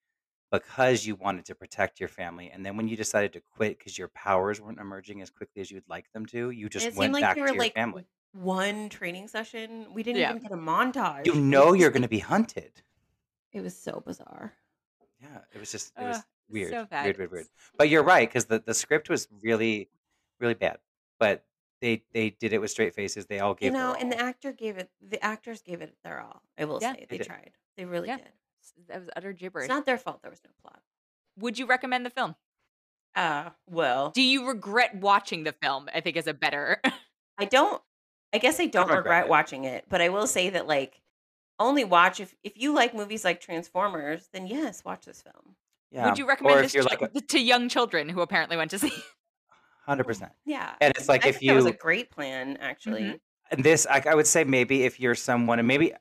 because you wanted to protect your family. And then when you decided to quit because your powers weren't emerging as quickly as you'd like them to, you and just it seemed went like back were to your like family. one training session. We didn't Yeah. even get a You montage. It was know you're going to be hunted. It was so bizarre. Yeah, it was just it was weird, so weird, bad. weird, weird. But you're right because the the script was really, really bad. But they they did it with straight faces. They all You gave their know, and the all. actor gave it. The actors gave it their all. I will Yeah. say They they did. tried. They really Yeah. did. S- That was utter gibberish. It's not their fault. There was no plot. Would you recommend the film? Uh, well, Do you regret watching the film? I think is a better. I don't. I guess I don't regret regret it. watching it, but I will say that like only watch if if you like movies like Transformers, then yes, watch this film. Yeah. Would you recommend this to, like a to young children who apparently went to see? hundred percent. Yeah, And it's like I if think that was a great plan, actually. Mhm. and this I, I would say maybe if you're someone and maybe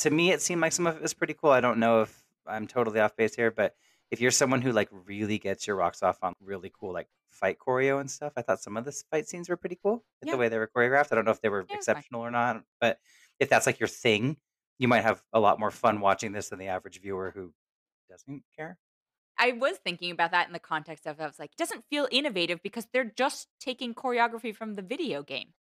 to me it seemed like some of it was pretty cool. I don't know if I'm totally off base here, but if you're someone who like really gets your rocks off on really cool like fight choreo and stuff, I thought some of the fight scenes were pretty cool. Yeah. the way they were choreographed. I don't know if they were Yeah, exceptional or not, but if that's like your thing, you might have a lot more fun watching this than the average viewer who doesn't care. I was thinking about that in the context of I was like, it doesn't feel innovative because they're just taking choreography from the video game.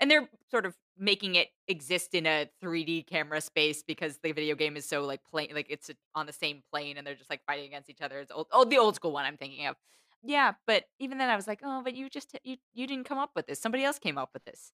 And they're sort of making it exist in a 3D camera space because the video game is so like plain like it's on the same plane and they're just like fighting against each other. It's old, oh the old school one I'm thinking of. Yeah, but even then I was like, oh, but you just you you didn't come up with this. Somebody else came up with this.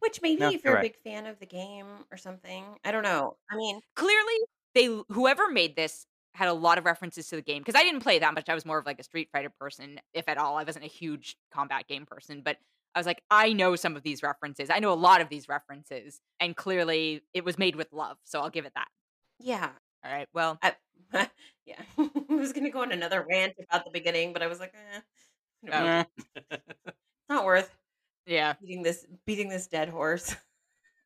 Which maybe No, if you're a big fan of the game or something, I don't know. I mean, Clearly, they whoever made this had a lot of references to the game because I didn't play that much. I was more of like a Street Fighter person, if at all. I wasn't a huge combat game person, but I was like, I know some of these references. I know a lot of these references, and clearly it was made with love. So I'll give it that. yeah, All right. Well, I, yeah. I was gonna go on another rant about the beginning, but I was like, eh, Oh. it's not worth yeah. beating this beating this dead horse.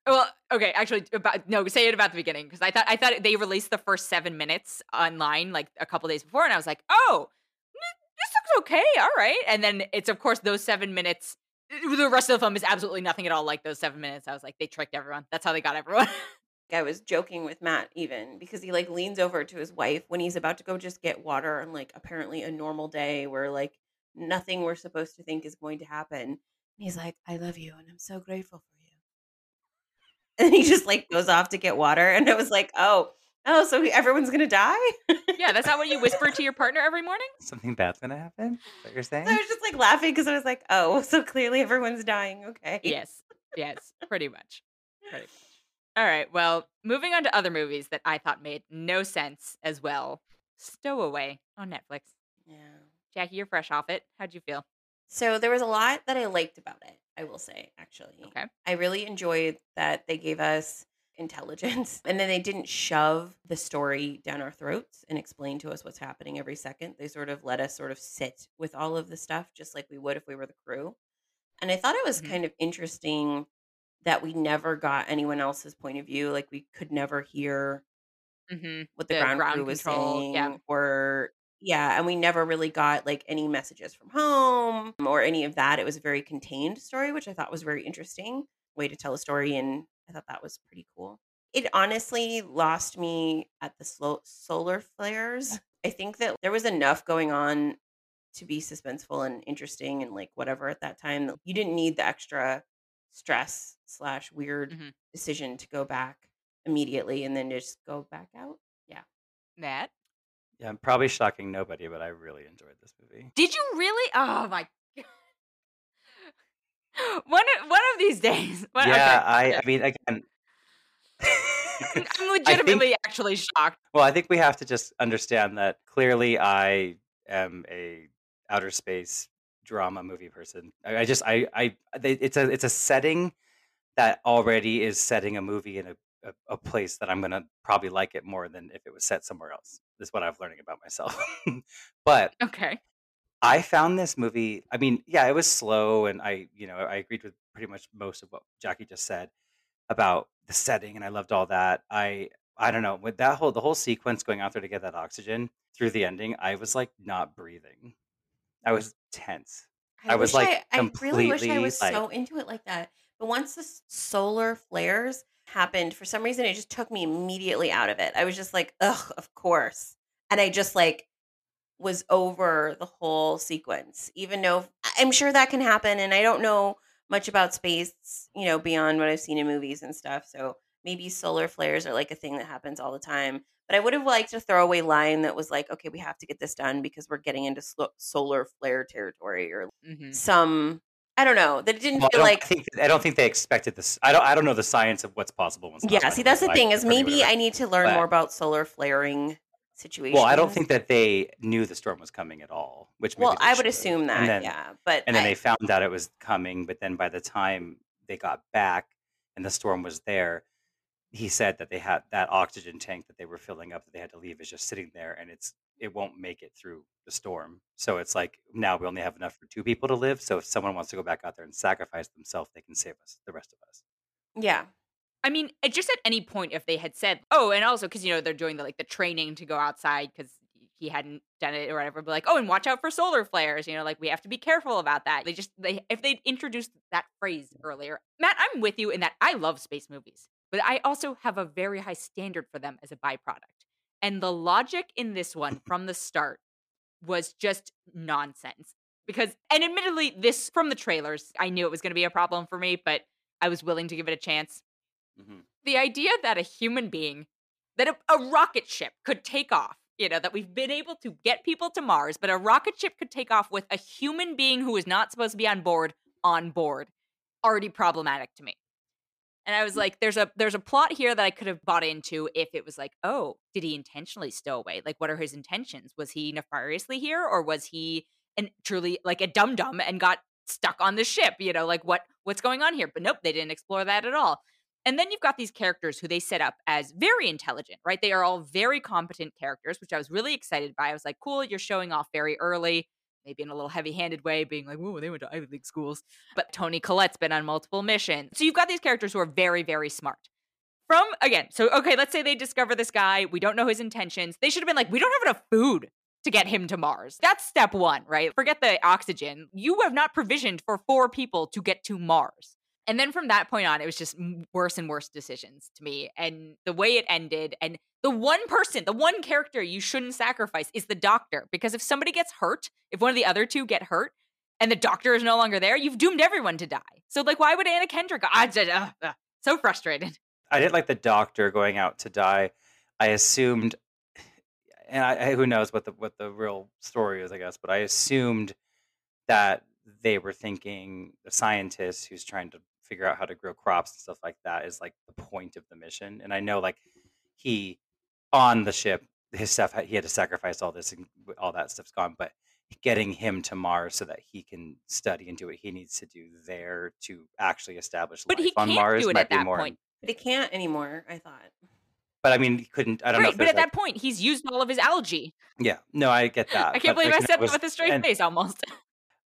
Well, okay. Actually, about no, say it about the beginning because I thought I thought they released the first seven minutes online like a couple days before, and I was like, oh, this looks okay. All right. And then it's of course those seven minutes. The rest of the film is absolutely nothing at all like those seven minutes. I was like, they tricked everyone. That's how they got everyone. I was joking with Matt even because he like leans over to his wife when he's about to go just get water on like apparently a normal day where like nothing we're supposed to think is going to happen. And he's like, I love you and I'm so grateful for you. And he just like goes off to get water. And I was like, oh, oh, so everyone's gonna die? yeah, that's not what you whisper to your partner every morning. Something bad's gonna happen? Is what you're saying? So I was just like laughing because I was like, oh, so clearly everyone's dying. Okay. Yes, yes, pretty much, pretty much. All right. Well, moving on to other movies that I thought made no sense as well. Stowaway on Netflix. Yeah. Jacque, you're fresh off it. How'd you feel? So there was a lot that I liked about it, I will say, actually. Okay. I really enjoyed that they gave us intelligence and then they didn't shove the story down our throats and explain to us what's happening every second. They sort of let us sort of sit with all of the stuff just like we would if we were the crew. And I thought it was Mhm. kind of interesting that we never got anyone else's point of view. Like we could never hear Mm-hmm. what the, The ground, ground crew was control, saying yeah. or yeah and we never really got like any messages from home or any of that it was a very contained story which i thought was very interesting way to tell a story and i thought that was pretty cool it honestly lost me at the slow solar flares i think that there was enough going on to be suspenseful and interesting and like whatever at that time you didn't need the extra stress slash weird Mhm. decision to go back immediately and then just go back out Yeah. Matt, Yeah, I'm probably shocking nobody, but I really enjoyed this movie. did you really? Oh my. one of, one of these days. One, yeah, okay, I. I mean, again, I'm I think legitimately actually shocked. Well, I think we have to just understand that clearly I am a outer space drama movie person. I, I just I I they, it's a it's a setting that already is setting a movie in a, a, a place that I'm gonna probably like it more than if it was set somewhere else. Is what I'm learning about myself. but Okay. I found this movie. I mean, yeah, it was slow, and I, you know, I agreed with pretty much most of what Jacque just said. about the setting, and I loved all that. I I don't know with that whole the whole sequence going out there to get that oxygen through the ending. I was like not breathing. I was tense. I, I was like I, I really wish I was like so into it like that. But once the solar flares happened, for some reason, it just took me immediately out of it. I was just like, ugh, of course. And I just like was over the whole sequence, even though I'm sure that can happen. And I don't know much about space, you know, beyond what I've seen in movies and stuff. So maybe solar flares are like a thing that happens all the time. But I would have liked a throwaway line that was like, okay, we have to get this done because we're getting into slo- solar flare territory or Mhm. some, I don't know, that it didn't Well, feel don't like, think I don't think they expected this. I don't I don't know the science of what's possible. What's yeah, see, that's the thing is maybe. I need to learn But more about solar flaring situations. well, I don't think that they knew the storm was coming at all, which Well, I would should have. assume And that, then yeah. But and then I, they found out it was coming, but then by the time they got back and the storm was there, he said that they had that oxygen tank that they were filling up that they had to leave is just sitting there and it's it won't make it through the storm. So it's like now we only have enough for two people to live. So if someone wants to go back out there and sacrifice themselves, they can save us, the rest of us. yeah. I mean, just at any point, if they had said, "Oh," and also because you know they're doing the like the training to go outside because he hadn't done it or whatever, but like, "Oh, and watch out for solar flares," you know, like we have to be careful about that. They just they if they'd introduced that phrase earlier, Matt, I'm with you in that I love space movies, but I also have a very high standard for them as a byproduct, and the logic in this one from the start was just nonsense. Because, and admittedly, this from the trailers, I knew it was going to be a problem for me, but I was willing to give it a chance hmm the idea that a human being that a, a rocket ship could take off you know that we've been able to get people to mars but a rocket ship could take off with a human being who is not supposed to be on board on board already problematic to me. And i was like there's a there's a plot here that i could have bought into if it was like oh did he intentionally stow away? Like what are his intentions? Was he nefariously here or was he an truly like a dum dum and got stuck on the ship? You know like what what's going on here? But nope they didn't explore that at all and then you've got these characters who they set up as very intelligent, right? They are all very competent characters, which I was really excited by. I was like, cool, you're showing off very early, maybe in a little heavy handed way, being like, whoa, they went to Ivy League schools. But Toni Collette's been on multiple missions. So you've got these characters who are very, very smart. From, again, so, okay, let's say they discover this guy. We don't know his intentions. They should have been like, we don't have enough food to get him to Mars. That's step one, right? Forget the oxygen. You have not provisioned for four people to get to Mars. And then from that point on, it was just worse and worse decisions to me. And the way it ended, and the one person, the one character you shouldn't sacrifice is the doctor. Because if somebody gets hurt, if one of the other two get hurt, and the doctor is no longer there, you've doomed everyone to die. So, like, why would Anna Kendrick? I just, uh, uh, so frustrated. I didn't like the doctor going out to die. I assumed, and I, I- who knows what the what the real story is, I guess. But I assumed that they were thinking the scientist who's trying to figure out how to grow crops and stuff like that is like the point of the mission. And I know, like he on the ship, his stuff he had to sacrifice all this and all that stuff's gone, but getting him to Mars so that he can study and do what he needs to do there to actually establish But life he on can't Mars do it might at be that more. point. But it can't anymore, I thought. But I mean, he couldn't. I don't know Right. if But at like, that point, he's used all of his algae. yeah, no, I get that. I can't but, believe like, I said that with a straight and- face almost.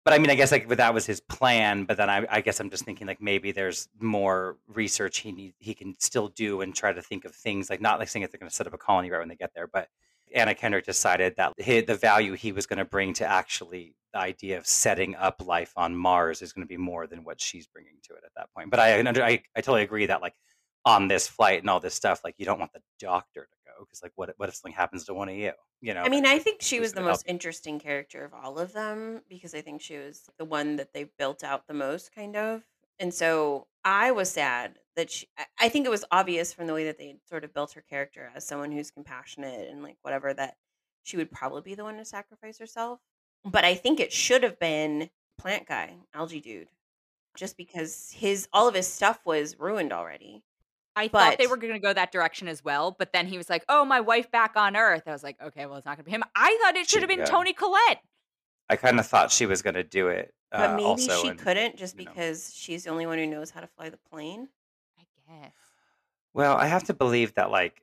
But I mean, I guess like that was his plan. But then I, I guess I'm just thinking like maybe there's more research he need he can still do and try to think of things like not like saying that they're going to set up a colony right when they get there, but Anna Kendrick decided that he, the value he was going to bring to actually the idea of setting up life on Mars is going to be more than what she's bringing to it at that point. But I, I, I totally agree that like on this flight and all this stuff, like you don't want the doctor to go because like what what if something happens to one of you? You know, I mean, I think she was the gonna help most interesting character of all of them because I think she was the one that they built out the most, kind of. And so I was sad that she, I- I think it was obvious from the way that they sort of built her character as someone who's compassionate and like whatever that she would probably be the one to sacrifice herself. But I think it should have been plant guy, algae dude, just because his all of his stuff was ruined already. I thought they were going to go that direction as well, but then he was like, "Oh, my wife back on Earth." I was like, "Okay, well, it's not going to be him." I thought it should have been Yeah. Toni Collette. I kind of thought she was going to do it. But uh, maybe also, she and- couldn't just you know. because she's the only one who knows how to fly the plane. I guess. Well, I have to believe that, like,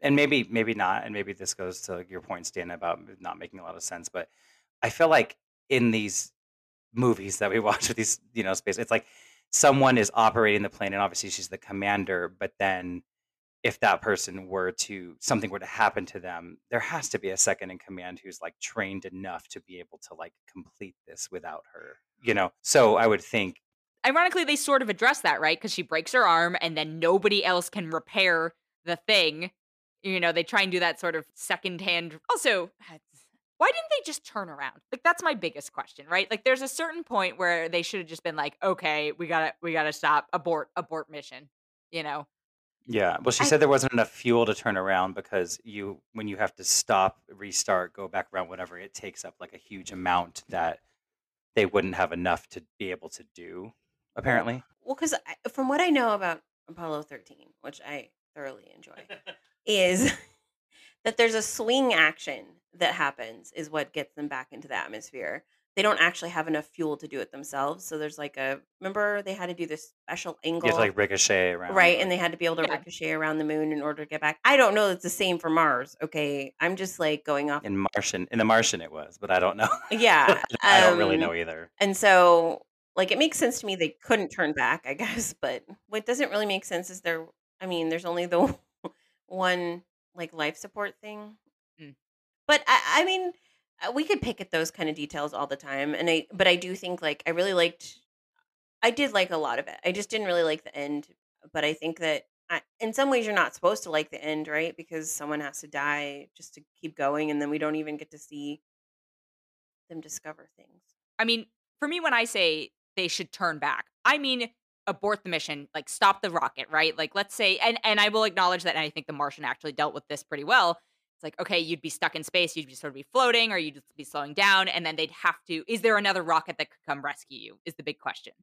and maybe, maybe not, and maybe this goes to your point, Stan, about not making a lot of sense. But I feel like in these movies that we watch with these, you know, space, it's like someone is operating the plane and obviously she's the commander but then if that person were to something were to happen to them there has to be a second in command who's like trained enough to be able to like complete this without her you know so i would think Ironically, they sort of address that, right? Because she breaks her arm and then nobody else can repair the thing. You know, they try and do that sort of secondhand. Also, why didn't they just turn around? Like that's my biggest question, right? Like there's a certain point where they should have just been like, okay, we gotta we gotta stop, abort, abort mission. You know, yeah well she I said there wasn't enough fuel to turn around because you when you have to stop restart go back around whatever it takes up like a huge amount that they wouldn't have enough to be able to do apparently well, because from what I know about Apollo 13, which I thoroughly enjoy, is that there's a swing action that happens is what gets them back into the atmosphere. They don't actually have enough fuel to do it themselves. So there's like a remember they had to do this special you have to angle, like ricochet around right? And they had to be able to yeah, ricochet around the moon in order to get back. I don't know it's the same for Mars. Okay. I'm just like going off in martian in the martian it was but i don't know yeah. i don't really Um know either and so like it makes sense to me they couldn't turn back, I guess, but what doesn't really make sense is there I mean, there's only the one like life support thing. But I, I mean, uh, we could pick at those kind of details all the time, and I. But I do think like I really liked. I did like a lot of it. I just didn't really like the end. But I think that I, in some ways you're not supposed to like the end, right? Because someone has to die just to keep going, and then we don't even get to see them discover things. I mean, for me, when I say they should turn back, I mean abort the mission, like stop the rocket, right? Like let's say, and and I will acknowledge that, and I think the Martian actually dealt with this pretty well. Like okay, you'd be stuck in space, you'd be sort of be floating, or you'd just be slowing down, and then they'd have to. Is there another rocket that could come rescue you? Is the big question.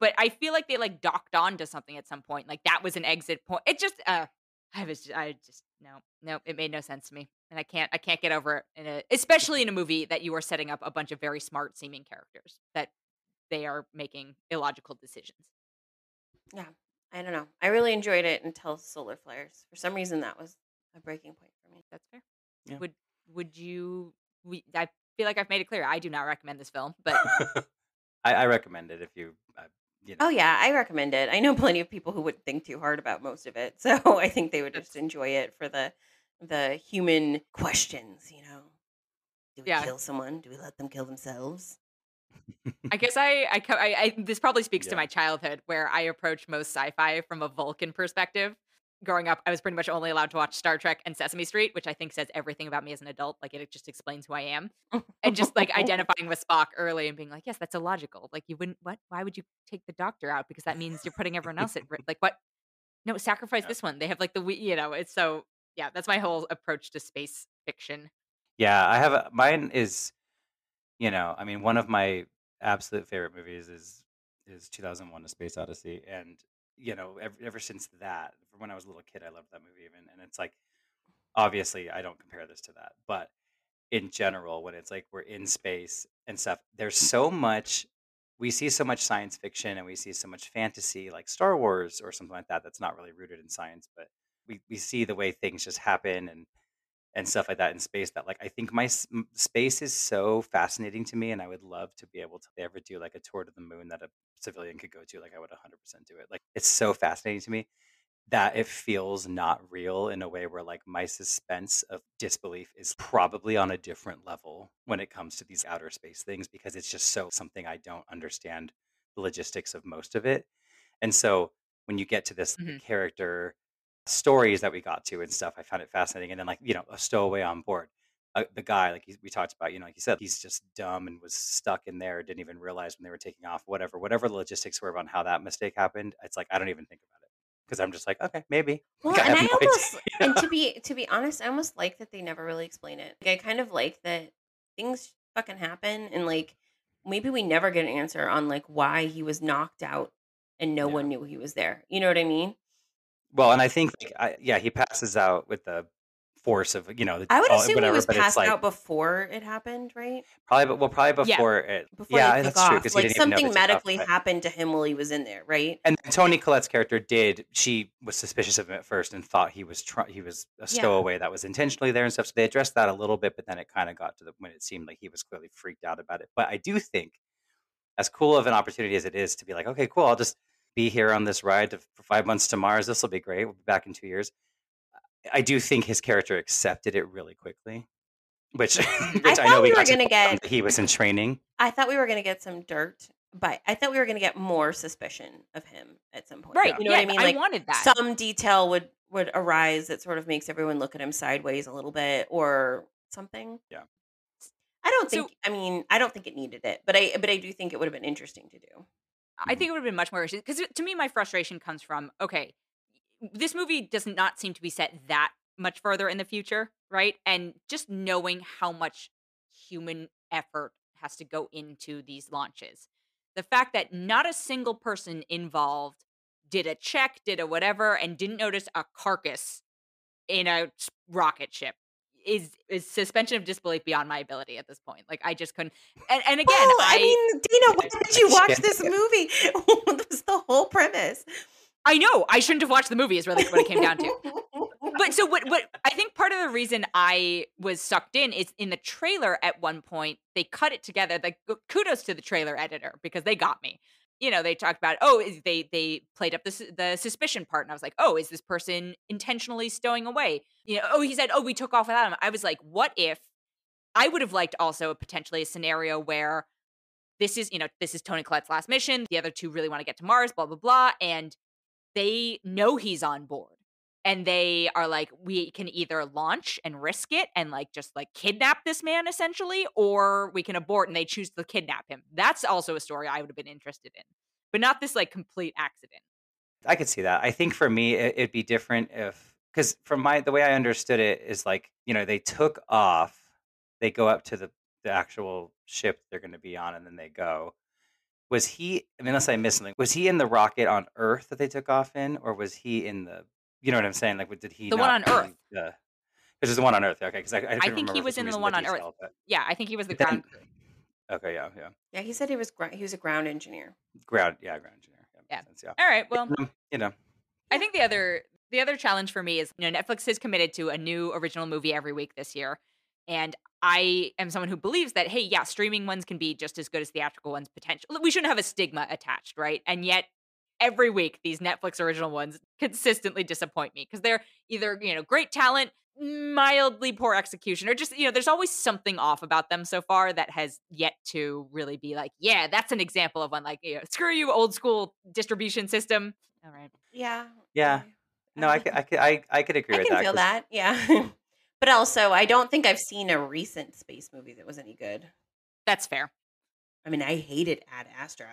But I feel like they like docked on to something at some point. Like that was an exit point. It just, uh, I was, just, I just no, no, it made no sense to me, and I can't, I can't get over it. In a, especially in a movie that you are setting up a bunch of very smart seeming characters that they are making illogical decisions. Yeah, I don't know. I really enjoyed it until solar flares. For some reason, that was a breaking point for me. That's fair. Yeah. Would would you? We, I feel like I've made it clear. I do not recommend this film, but I, I recommend it if you uh, you know Oh yeah, I recommend it. I know plenty of people who wouldn't think too hard about most of it, so I think they would just enjoy it for the the human questions. You know, do we yeah, kill someone? Do we let them kill themselves? I guess I, I, I, I, this probably speaks to my childhood where I approach most sci-fi from a Vulcan perspective. Growing up, I was pretty much only allowed to watch Star Trek and Sesame Street, which I think says everything about me as an adult. Like it just explains who I am, and just like identifying with Spock early and being like, yes, that's illogical. Like you wouldn't. What? Why would you take the Doctor out? Because that means you're putting everyone else at risk. Like what? No, sacrifice Yeah. this one. They have like the we- you know. It's so yeah. That's my whole approach to space fiction. Yeah, I have a, mine is, you know, I mean, one of my absolute favorite movies is is 2001: A Space Odyssey, and you know, ever, ever since that, when I was a little kid, I loved that movie even, and it's like, obviously, I don't compare this to that, but in general, when it's like we're in space and stuff, there's so much. We see so much science fiction and we see so much fantasy, like Star Wars or something like that. That's not really rooted in science, but we, we see the way things just happen and and stuff like that in space that like i think my space is so fascinating to me and i would love to be able to ever do like a tour to the moon that a civilian could go to like i would 100% do it like it's so fascinating to me that it feels not real in a way where like my suspense of disbelief is probably on a different level when it comes to these outer space things because it's just so something i don't understand the logistics of most of it and so when you get to this hmm character stories that we got to and stuff. I found it fascinating. And then like, you know, a stowaway on board. Uh, the guy, like he, we talked about, you know, like you said, he's just dumb and was stuck in there, didn't even realize when they were taking off, whatever, whatever the logistics were on how that mistake happened. It's like, I don't even think about it because I'm just like, okay, maybe. Well, I and I no almost and to be to be honest, I almost like that they never really explain it. Like I kind of like that things fucking happen and like maybe we never get an answer on like why he was knocked out and no Yeah. one knew he was there. You know what I mean? Well, and I think, like, I, yeah, he passes out with the force of, you know, the- I would all, assume he was passed like out before it happened, right? probably, but well, probably Yeah. before it. Before Yeah, that's true off. because Like didn't even know something they off. medically happened to him while he was in there, right? and Toni Collette's character did. She was suspicious of him at first and thought he was try, he was a Yeah. stowaway that was intentionally there and stuff. So they addressed that a little bit, but then it kind of got to the when it seemed like he was clearly freaked out about it. But I do think as cool of an opportunity as it is to be like, okay, cool, I'll just be here on this ride to, for five months to Mars. This will be great. We'll be back in two years. I do think his character accepted it really quickly, which which I, thought know we we were got gonna get- he was in training. I thought we were gonna get some dirt, but I thought we were gonna get more suspicion of him at some point. Right. You know yeah, what I mean? Like wanted that. some detail would would arise that sort of makes everyone look at him sideways a little bit or something. Yeah. I don't So- think. I mean, I don't think it needed it, but I but I do think it would have been interesting to do. I think it would have been much more because to me, my frustration comes from okay, this movie does not seem to be set that much further in the future, right? And just knowing how much human effort has to go into these launches, the fact that not a single person involved did a check, did a whatever, and didn't notice a carcass in a rocket ship. Is is suspension of disbelief beyond my ability at this point? Like I just couldn't. And, and again, Well, I, I mean, Dina, why did you watch this movie? that was the whole premise. I know I shouldn't have watched the movie. Is really what it came down to. but so what what I think part of the reason I was sucked in is in the trailer at one point they cut it together. Like kudos to the trailer editor because they got me. You know, they talked about oh they they played up the the suspicion part and I was like, "Oh, is this person intentionally stowing away?" You know, oh he said, "Oh, we took off without him." I was like, "What if I would have liked also potentially a scenario where this is, you know, this is Toni Collette's last mission. The other two really want to get to Mars, blah blah blah, and they know he's on board and they are like we can either launch and risk it and like just like kidnap this man essentially or we can abort and they choose to kidnap him that's also a story i would have been interested in but not this like complete accident I could see that. I think for me, it, it'd be different if, because from my the way I understood it is like, you know, they took off, they go up to the the actual ship they're going to be on, and then they go. Was he? I mean, unless I missed something, was he in the rocket on Earth that they took off in, or was he in the? You know what I'm saying? Like, what did he? The one on Earth. The, because the one on Earth. Okay, because I, I, couldn't think he was in the one on Earth. but- yeah i think he was the then- ground Okay, yeah, yeah, yeah, he said he was gr- he was a ground engineer. ground, yeah, ground engineer. Yeah, Yeah. sense, yeah. all right well Um, you know, I think the other the other challenge for me is you know Netflix is committed to a new original movie every week this year, and I am someone who believes that hey, yeah, streaming ones can be just as good as theatrical ones. Potential, we shouldn't have a stigma attached, right? And yet every week these Netflix original ones consistently disappoint me because they're either you know great talent, mildly poor execution, or just you know there's always something off about them so far that has yet to really be like yeah, that's an example of one like you know, screw you old school distribution system. All right. Yeah. Yeah. no, I could, I could, I, I could agree I with can that. feel 'cause- that. Yeah. but also, I don't think I've seen a recent space movie that was any good. That's fair. I mean, I hated Ad Astra.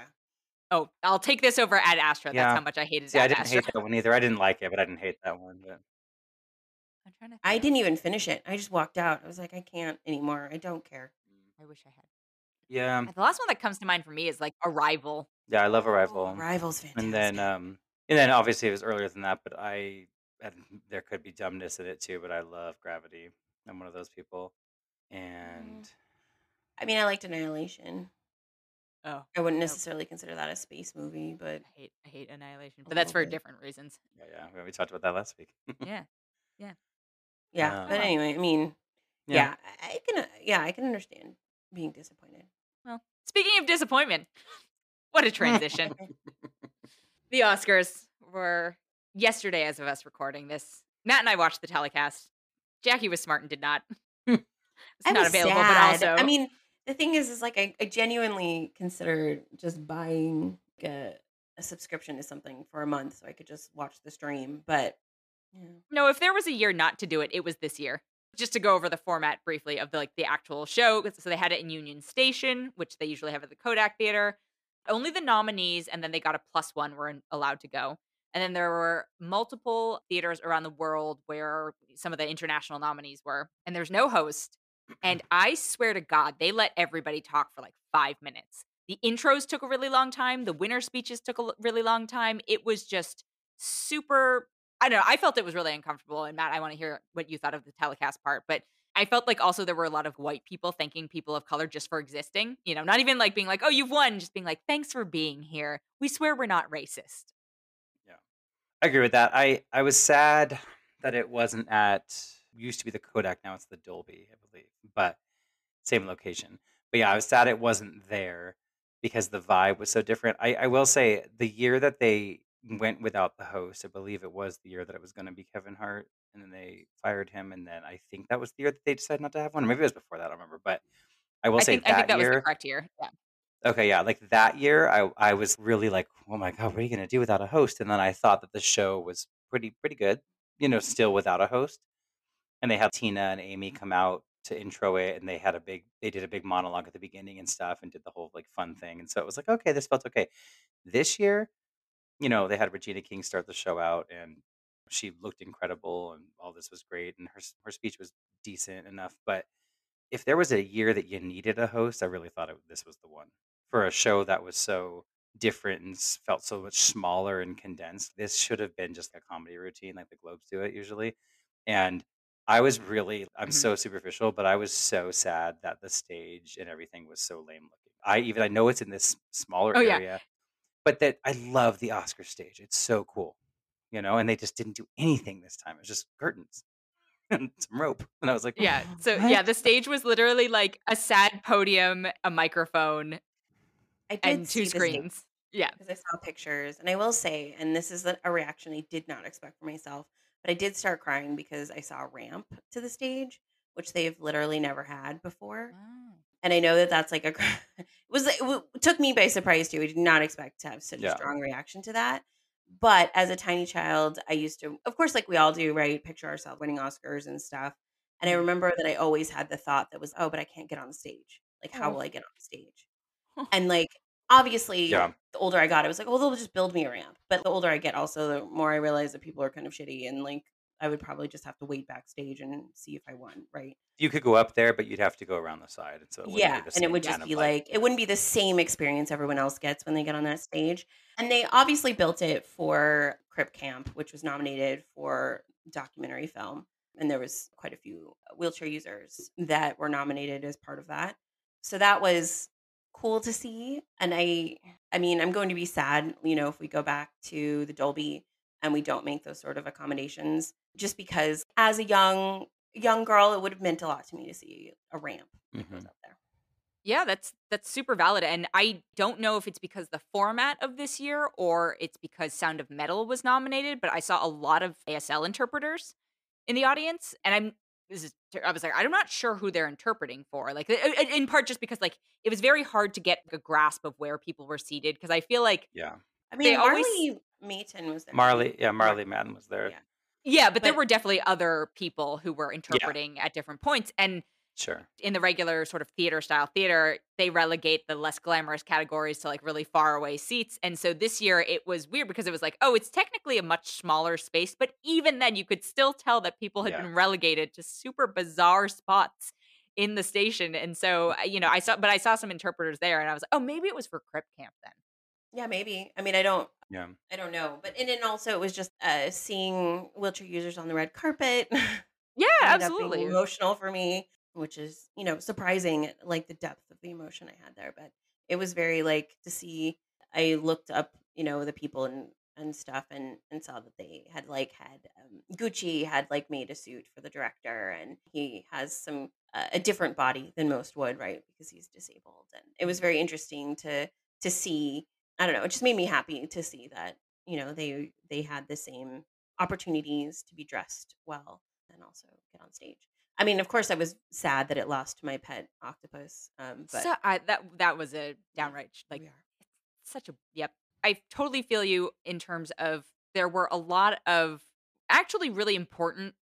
Oh, I'll take this over Ad Astra. That's Yeah. how much I hated See, I didn't Astra. hate that one either. I didn't like it, but I didn't hate that one. But I'm trying to I didn't even finish it. I just walked out. I was like, I can't anymore. I don't care. I wish I had. yeah, The last one that comes to mind for me is like Arrival. yeah, I love Arrival. Oh, Rival's fantastic. and then, um, and then obviously it was earlier than that, but I, and there could be dumbness in it too. But I love Gravity. I'm one of those people, and I mean, I liked Annihilation. Oh, I wouldn't necessarily consider that a space movie, but I hate I hate Annihilation, but that's for bit. different reasons. yeah, yeah, we talked about that last week. Yeah. yeah. Um, but anyway, I mean, Yeah. yeah, I I can. uh, Yeah, I can understand being disappointed. Well, speaking of disappointment, what a transition. the Oscars were yesterday, as of us recording this. Matt and I watched the telecast. Jacque was smart and did not. it's not available, sad. but also I mean, the thing is, is like I, I genuinely considered just buying a, a subscription to something for a month so I could just watch the stream. But yeah. No, if there was a year not to do it, it was this year. Just to go over the format briefly of the like the actual show. So they had it in Union Station, which they usually have at the Kodak Theater. Only the nominees and then they got a plus one were allowed to go. And then there were multiple theaters around the world where some of the international nominees were. And there's no host. And I swear to God, they let everybody talk for like five minutes. The intros took a really long time. The winner speeches took a really long time. It was just super I don't know. I felt it was really uncomfortable. And Matt, I want to hear what you thought of the telecast part. But I felt like also there were a lot of white people thanking people of color just for existing. You know, not even like being like, oh, you've won, just being like, thanks for being here. We swear we're not racist. I agree with that. I I was sad that it wasn't at used to be the Kodak, now it's the Dolby, I believe, but same location. But yeah, I was sad it wasn't there. because the vibe was so different. I, I will say the year that they went without the host, I believe it was the year that it was going to be Kevin Hart, and then they fired him, and then I think that was the year that they decided not to have one, or maybe it was before that. I don't remember, but I will I say think I think that that was the year. correct year. Yeah. Okay, yeah, like that year, I I was really like, oh my god, what are you gonna do without a host? And then I thought that the show was pretty pretty good, you know, still without a host. And they had Tina and Amy come out to intro it, and they had a big they did a big monologue at the beginning and stuff, and did the whole like fun thing. And so it was like, okay, this felt okay. This year, you know, they had Regina King start the show out, and she looked incredible, and all this was great, and her her speech was decent enough, but if there was a year that you needed a host, I really thought it, this was the one for a show that was so different and felt so much smaller and condensed. This should have been just a comedy routine like the Globes do it usually. And I was really, I'm Mhm. so superficial, but I was so sad that the stage and everything was so lame looking. I even, I know it's in this smaller Oh, yeah. area, but that I love the Oscar stage. It's so cool, you know, and they just didn't do anything this time. It was just curtains and some rope. And I was like, Yeah. So "What?" yeah, the stage was literally like a sad podium, a microphone, I did and two screens. Yeah. because I saw pictures, and I will say, and this is a reaction I did not expect for myself, but I did start crying because I saw a ramp to the stage, which they've literally never had before. And I know that that's like a it was it took me by surprise too. I did not expect to have such a strong reaction to that. But as a tiny child, I used to, of course, like we all do, right? Picture ourselves winning Oscars and stuff. And I Mhm. remember that I always had the thought that was, oh, but I can't get on the stage. Like, how Oh. will I get on the stage? And like, obviously, Yeah. the older I got, I was like, oh, they'll just build me a ramp. But the older I get, also, the more I realize that people are kind of shitty and like, I would probably just have to wait backstage and see if I won, right? You could go up there, but you'd have to go around the side, and so it wouldn't Yeah, the and it same would kind just of be like, like it wouldn't be the same experience everyone else gets when they get on that stage. And they obviously built it for Crip Camp, which was nominated for documentary film, and there was quite a few wheelchair users that were nominated as part of that. So that was cool to see. And I I mean, I'm going to be sad, you know, if we go back to the Dolby and we don't make those sort of accommodations just because as a young young girl it would have meant a lot to me to see a ramp that goes Mhm. up there. Yeah, that's that's super valid. And I don't know if it's because the format of this year or it's because Sound of Metal was nominated, but I saw a lot of ASL interpreters in the audience. And I'm this is ter- I was like, I'm not sure who they're interpreting for. Like i- i- in part just because like it was very hard to get a grasp of where people were seated because I feel like yeah. I They mean, always- Marlee Matlin was there. Marlee, yeah, Mar- Marlee Matlin was there. Yeah. yeah, but there were definitely other people who were interpreting at different points and Sure. in the regular sort of theater style theater, they relegate the less glamorous categories to like really far away seats. And so this year it was weird because it was like, oh, it's technically a much smaller space, but even then you could still tell that people had Yeah. been relegated to super bizarre spots in the station. And so, you know, I saw, but I saw some interpreters there and I was like, oh, maybe it was for Crip Camp then. Yeah, maybe. I mean, I don't Yeah. I don't know. But and then also it was just uh seeing wheelchair users on the red carpet. Yeah, ended absolutely. emotional for me, which is, you know, surprising like the depth of the emotion I had there. But it was very like to see I looked up, you know, the people and and stuff and and saw that they had like had um, Gucci had like made a suit for the director and he has some uh, a different body than most would, right? Because he's disabled. And it was very interesting to to see I don't know, it just made me happy to see that, you know, they they had the same opportunities to be dressed well and also get on stage. I mean, of course, I was sad that it lost my pet octopus. Um, but so I, that that was a downright like such a yep i totally feel you in terms of there were a lot of actually really important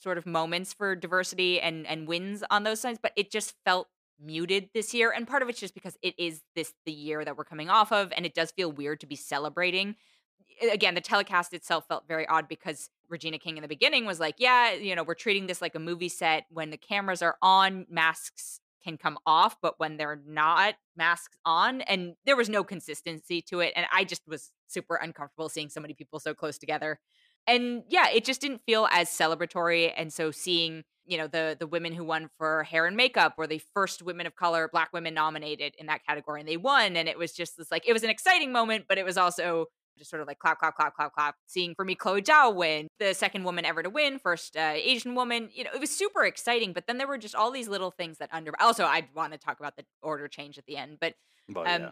sort of moments for diversity and and wins on those sides but it just felt muted this year and part of it's just because it is this the year that we're coming off of and it does feel weird to be celebrating again the telecast itself felt very odd because regina king in the beginning was like yeah you know we're treating this like a movie set. When the cameras are on masks can come off but when they're not masks on. And there was no consistency to it and i just was super uncomfortable seeing so many people so close together. And yeah it just didn't feel as celebratory and so seeing you know the the women who won for hair and makeup were the first women of color black women nominated in that category and they won and it was just this like it was an exciting moment but it was also just sort of like clap, clap, clap, clap, clap. Seeing for me Chloe Zhao win, the second woman ever to win, first uh, Asian woman. You know, it was super exciting. But then there were just all these little things that under. Also, I want to talk about the order change at the end, but Well, Um, yeah.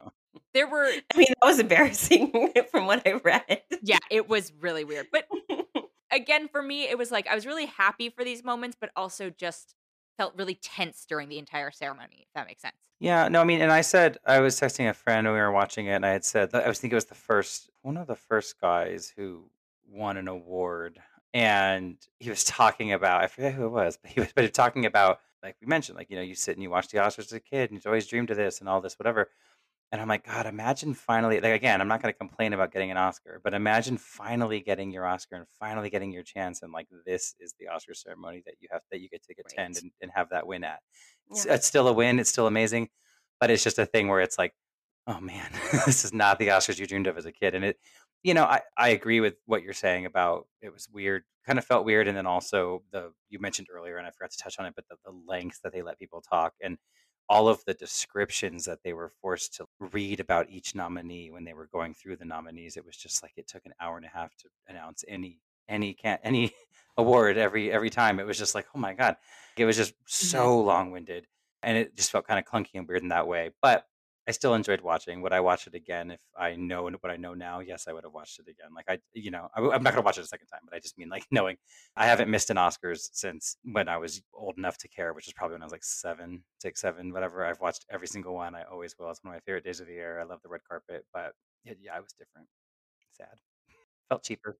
there were I mean, that was embarrassing from what I read. yeah, it was really weird. But again, for me, it was like I was really happy for these moments, but also just felt really tense during the entire ceremony, if that makes sense. Yeah, no, I mean, and I said I was texting a friend when we were watching it, and I had said I was thinking it was the first one of the first guys who won an award, and he was talking about I forget who it was, but he was but he was talking about like we mentioned, like you know, you sit and you watch the Oscars as a kid, and you've always dreamed of this and all this, whatever. And I'm like, God, imagine finally, like, again, I'm not going to complain about getting an Oscar, but imagine finally getting your Oscar and finally getting your chance. And like, this is the Oscar ceremony that you have, that you get to attend Right. and, and have that win at. It's, Yeah. it's still a win. It's still amazing. But it's just a thing where it's like, oh man, this is not the Oscars you dreamed of as a kid. And it, you know, I, I agree with what you're saying about it was weird, kind of felt weird. And then also the, you mentioned earlier, and I forgot to touch on it, but the, the length that they let people talk and all of the descriptions that they were forced to read about each nominee when they were going through the nominees it was just like it took an hour and a half to announce any any can any award every every time. It was just like oh my god. It was just mm-hmm. so long-winded and it just felt kind of clunky and weird in that way. But i still enjoyed watching would i watch it again if i know what i know now yes i would have watched it again like i you know I, am not to watch it a second time but i just mean like knowing I haven't missed an Oscars since when I was old enough to care, which is probably when I was like seven, six, seven, whatever. I've watched every single one. I always will. It's one of my favorite days of the year. I love the red carpet, but yeah, yeah it was different. Sad. Felt cheaper.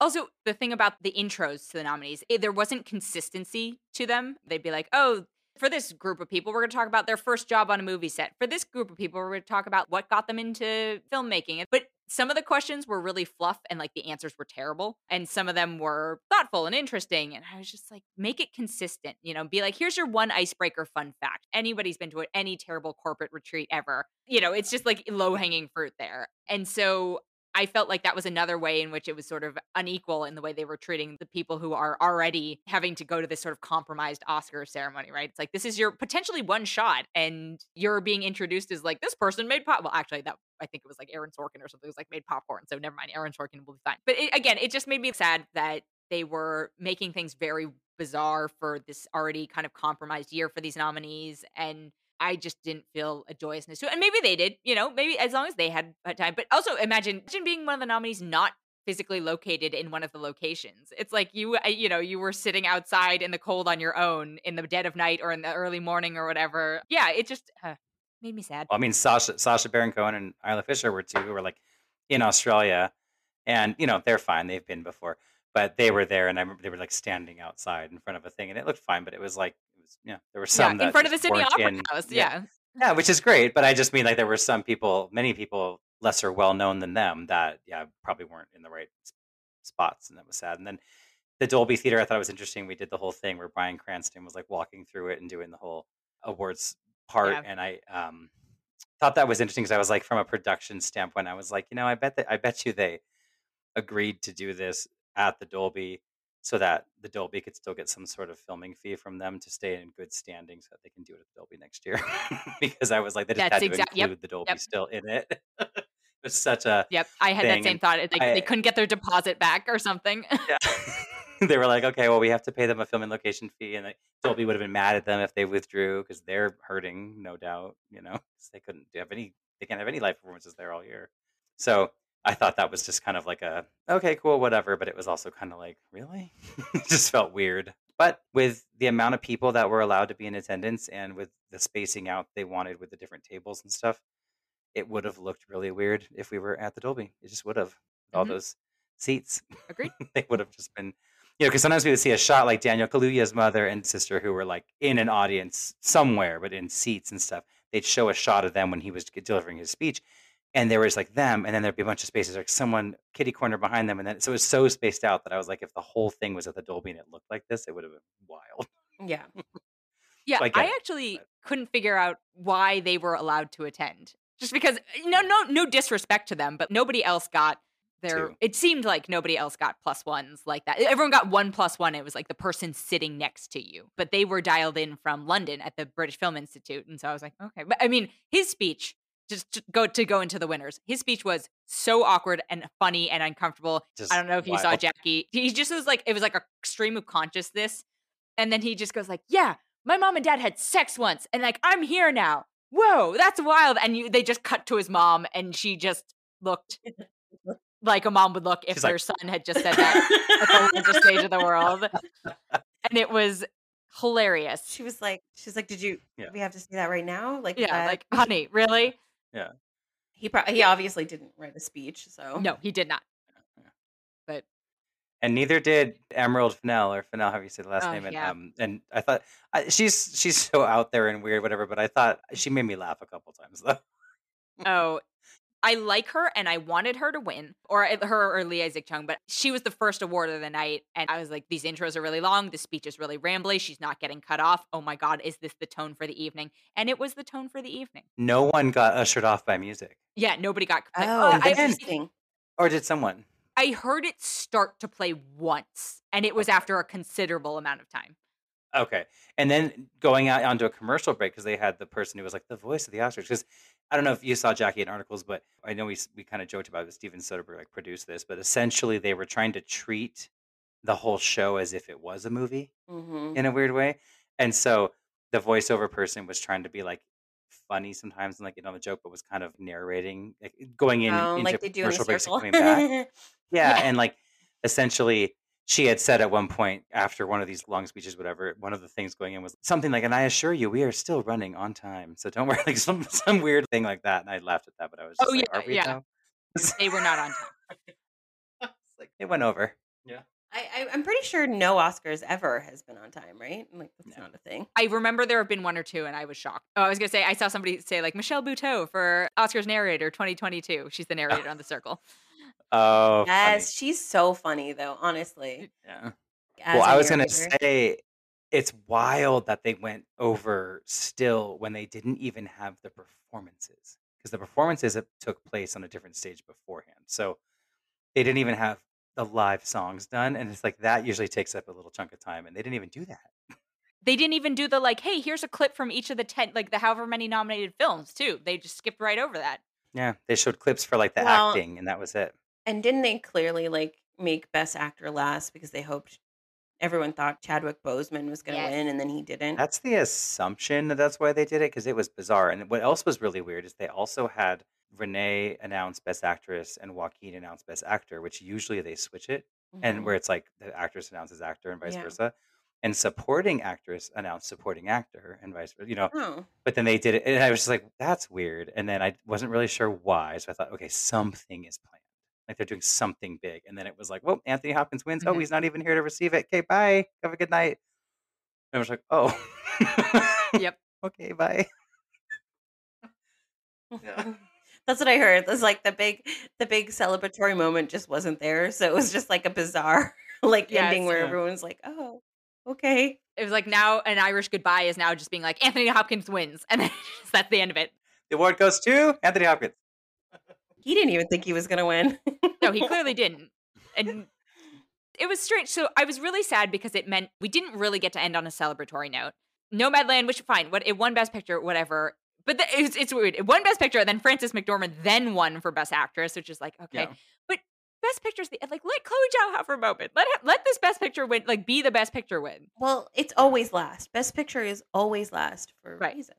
Also, the thing about the intros to the nominees, eh, there wasn't consistency to them. They'd be like, oh, for this group of people, we're going to talk about their first job on a movie set. For this group of people, we're going to talk about what got them into filmmaking. Eh, but some of the questions were really fluff and like the answers were terrible. And some of them were thoughtful and interesting. And I was just like, make it consistent, you know, be like, here's your one icebreaker fun fact. Anybody's been to any terrible corporate retreat ever. You know, it's just like low hanging fruit there. And so I felt like that was another way in which it was sort of unequal in the way they were treating the people who are already having to go to this sort of compromised Oscar ceremony, right? It's like this is your potentially one shot, and you're being introduced as like this person made pop. Well, actually, that I think it was like Aaron Sorkin or something it was like made popcorn. So never mind, Aaron Sorkin will be fine. But it, again, it just made me sad that they were making things very bizarre for this already kind of compromised year for these nominees and I just didn't feel a joyousness to it. And maybe they did, you know, maybe as long as they had time. But also imagine, imagine being one of the nominees not physically located in one of the locations. It's like you, you know, you were sitting outside in the cold on your own in the dead of night or in the early morning or whatever. Yeah, it just uh, made me sad. Well, I mean, Sacha, Sacha Baron Cohen and Isla Fisher were two who were like in Australia, and you know they're fine. They've been before, but they were there, and I remember they were like standing outside in front of a thing, and it looked fine. But it was like, was yeah, there were some yeah, in front of the Sydney Opera in- House. yeah. Yeah. Yeah, which is great, but I just mean like there were some people, many people lesser well known than them that yeah probably weren't in the right spots, and that was sad. And then the Dolby Theater, I thought it was interesting. We did the whole thing where Bryan Cranston was like walking through it and doing the whole awards part, Yeah. and I um thought that was interesting because I was like from a production standpoint, I was like, you know, I bet that I bet you they agreed to do this at the Dolby so that the Dolby could still get some sort of filming fee from them to stay in good standing so that they can do it at Dolby next year. because I was like, they just That's had to exact- yep, include the Dolby yep. still in it. it was such a Yep. I had thing, that same thought. Like I- they couldn't get their deposit back or something. yeah. they were like, okay, well, we have to pay them a filming location fee, and like, Dolby would have been mad at them if they withdrew because they're hurting, no doubt. You know, they couldn't have any, they can't have any live performances there all year. So I thought that was just kind of like a okay, cool, whatever. But it was also kind of like, really, it just felt weird. But with the amount of people that were allowed to be in attendance and with the spacing out they wanted with the different tables and stuff, it would have looked really weird if we were at the Dolby. It just would have with all mm-hmm. those seats. Agreed. they would have just been, you know, because sometimes we would see a shot like Daniel Kaluuya's mother and sister who were like in an audience somewhere, but in seats and stuff. They'd show a shot of them when he was delivering his speech, and there was like them, and then there'd be a bunch of spaces like someone kitty corner behind them, and then so it was so spaced out that I was like, if the whole thing was at the Dolby and it looked like this, it would have been wild. Yeah. Yeah, So I I it, actually but- couldn't figure out why they were allowed to attend. Just because eh, no no no disrespect to them, but nobody else got their Two. it seemed like nobody else got plus ones like that. Everyone got one plus one. It was like the person sitting next to you. But they were dialed in from London at the British Film Institute. And so I was like, okay. But I mean, his speech, just to go to go into the winners, his speech was so awkward and funny and uncomfortable. Just I don't know if you saw. Jacque. He just was like, it was like a stream of consciousness. And then he just goes like, yeah, my mom and dad had sex once and like I'm here now. whoa, that's wild. And you, they just cut to his mom, and she just looked like a mom would look if She's their like- son had just said that at the largest stage of the world. And it was hilarious. She was like, she's like, did you? Yeah. We have to say that right now. Like, Yeah, that- like, honey, really? He pro- he obviously didn't write a speech, so No, he did not. But and neither did Emerald Fennell or Fennell, how you say the last Oh, name. And yeah. um, and I thought I, she's she's so out there and weird, whatever. But I thought she made me laugh a couple times though. oh, I like her and I wanted her to win, or her or Lee Isaac Chung, but she was the first award of the night. And I was like, these intros are really long. The speech is really rambly. She's not getting cut off. Oh my God, is this the tone for the evening? And it was the tone for the evening. No one got ushered off by music, Yeah, nobody got. Like, Oh, I, then- interesting. or did someone? I heard it start to play once, and it was Okay. after a considerable amount of time. Okay, and then going out onto a commercial break because they had the person who was like the voice of the Oscars. Because I don't know if you saw Jacque in articles, but I know we we kind of joked about it. Steven Soderbergh like produced this, but essentially they were trying to treat the whole show as if it was a movie hmm in a weird way, and so the voiceover person was trying to be like funny sometimes and like you know the joke, but was kind of narrating, like going in Oh, into like they do in the commercial breaks and coming back. Yeah, Yeah. and like essentially she had said at one point after one of these long speeches, whatever, one of the things going in was something like, and I assure you, we are still running on time. So don't worry, like some some weird thing like that. And I laughed at that, but I was oh, just Oh, like, yeah, are we yeah. though? They were not on time. Like it went over. I, I I'm pretty sure no Oscars ever has been on time, right? I'm Like that's No. not a thing. I remember there have been one or two, and I was shocked. Oh, I was gonna say I saw somebody say like Michelle Buteau for Oscars narrator 2022. She's the narrator on the Circle. Oh, Yes, she's so funny though. Honestly, funny. yeah. as well, I was gonna say it's wild that they went over still when they didn't even have the performances because the performances took place on a different stage beforehand. So they didn't even have the live songs done, and it's like that usually takes up a little chunk of time, and they didn't even do that. They didn't even do the like, hey, here's a clip from each of the ten, like the however many nominated films too. They just skipped right over that. Yeah, they showed clips for like the Well- acting, and that was it. And didn't they clearly like make Best Actor last because they hoped everyone thought Chadwick Boseman was going to Yes. win and then he didn't? That's the assumption that that's why they did it because it was bizarre. And what else was really weird is they also had Renee announce Best Actress and Joaquin announce Best Actor, which usually they switch it, and Mhm. where it's like the actress announces actor and vice Yeah. versa, and supporting actress announced supporting actor and vice versa. You know, oh, but then they did it, and I was just like, that's weird. And then I wasn't really sure why, so I thought, okay, something is planned. Like they're doing something big, and then it was like, well, Anthony Hopkins wins. Oh, Mhm. he's not even here to receive it. Okay, bye. Have a good night. And I was like, oh, Yep. okay, bye. Yeah. that's what I heard. It was like the big, the big celebratory moment just wasn't there, so it was just like a bizarre like Yes. ending where Yeah. everyone's like, "Oh, okay." It was like now an Irish goodbye is now just being like Anthony Hopkins wins, and then that's the end of it. The award goes to Anthony Hopkins. He didn't even think he was gonna win. No, he clearly didn't. And it was strange. So I was really sad because it meant we didn't really get to end on a celebratory note. Nomadland, which fine, what it won Best Picture, whatever. But the, it's, it's weird. It won Best Picture, and then Frances McDormand then won for Best Actress, which is like okay. Yeah. But Best Picture's the like let Chloe Zhao have her moment. Let her, let this Best Picture win, like be the Best Picture win. well, it's always last. Best Picture is always last for a reason.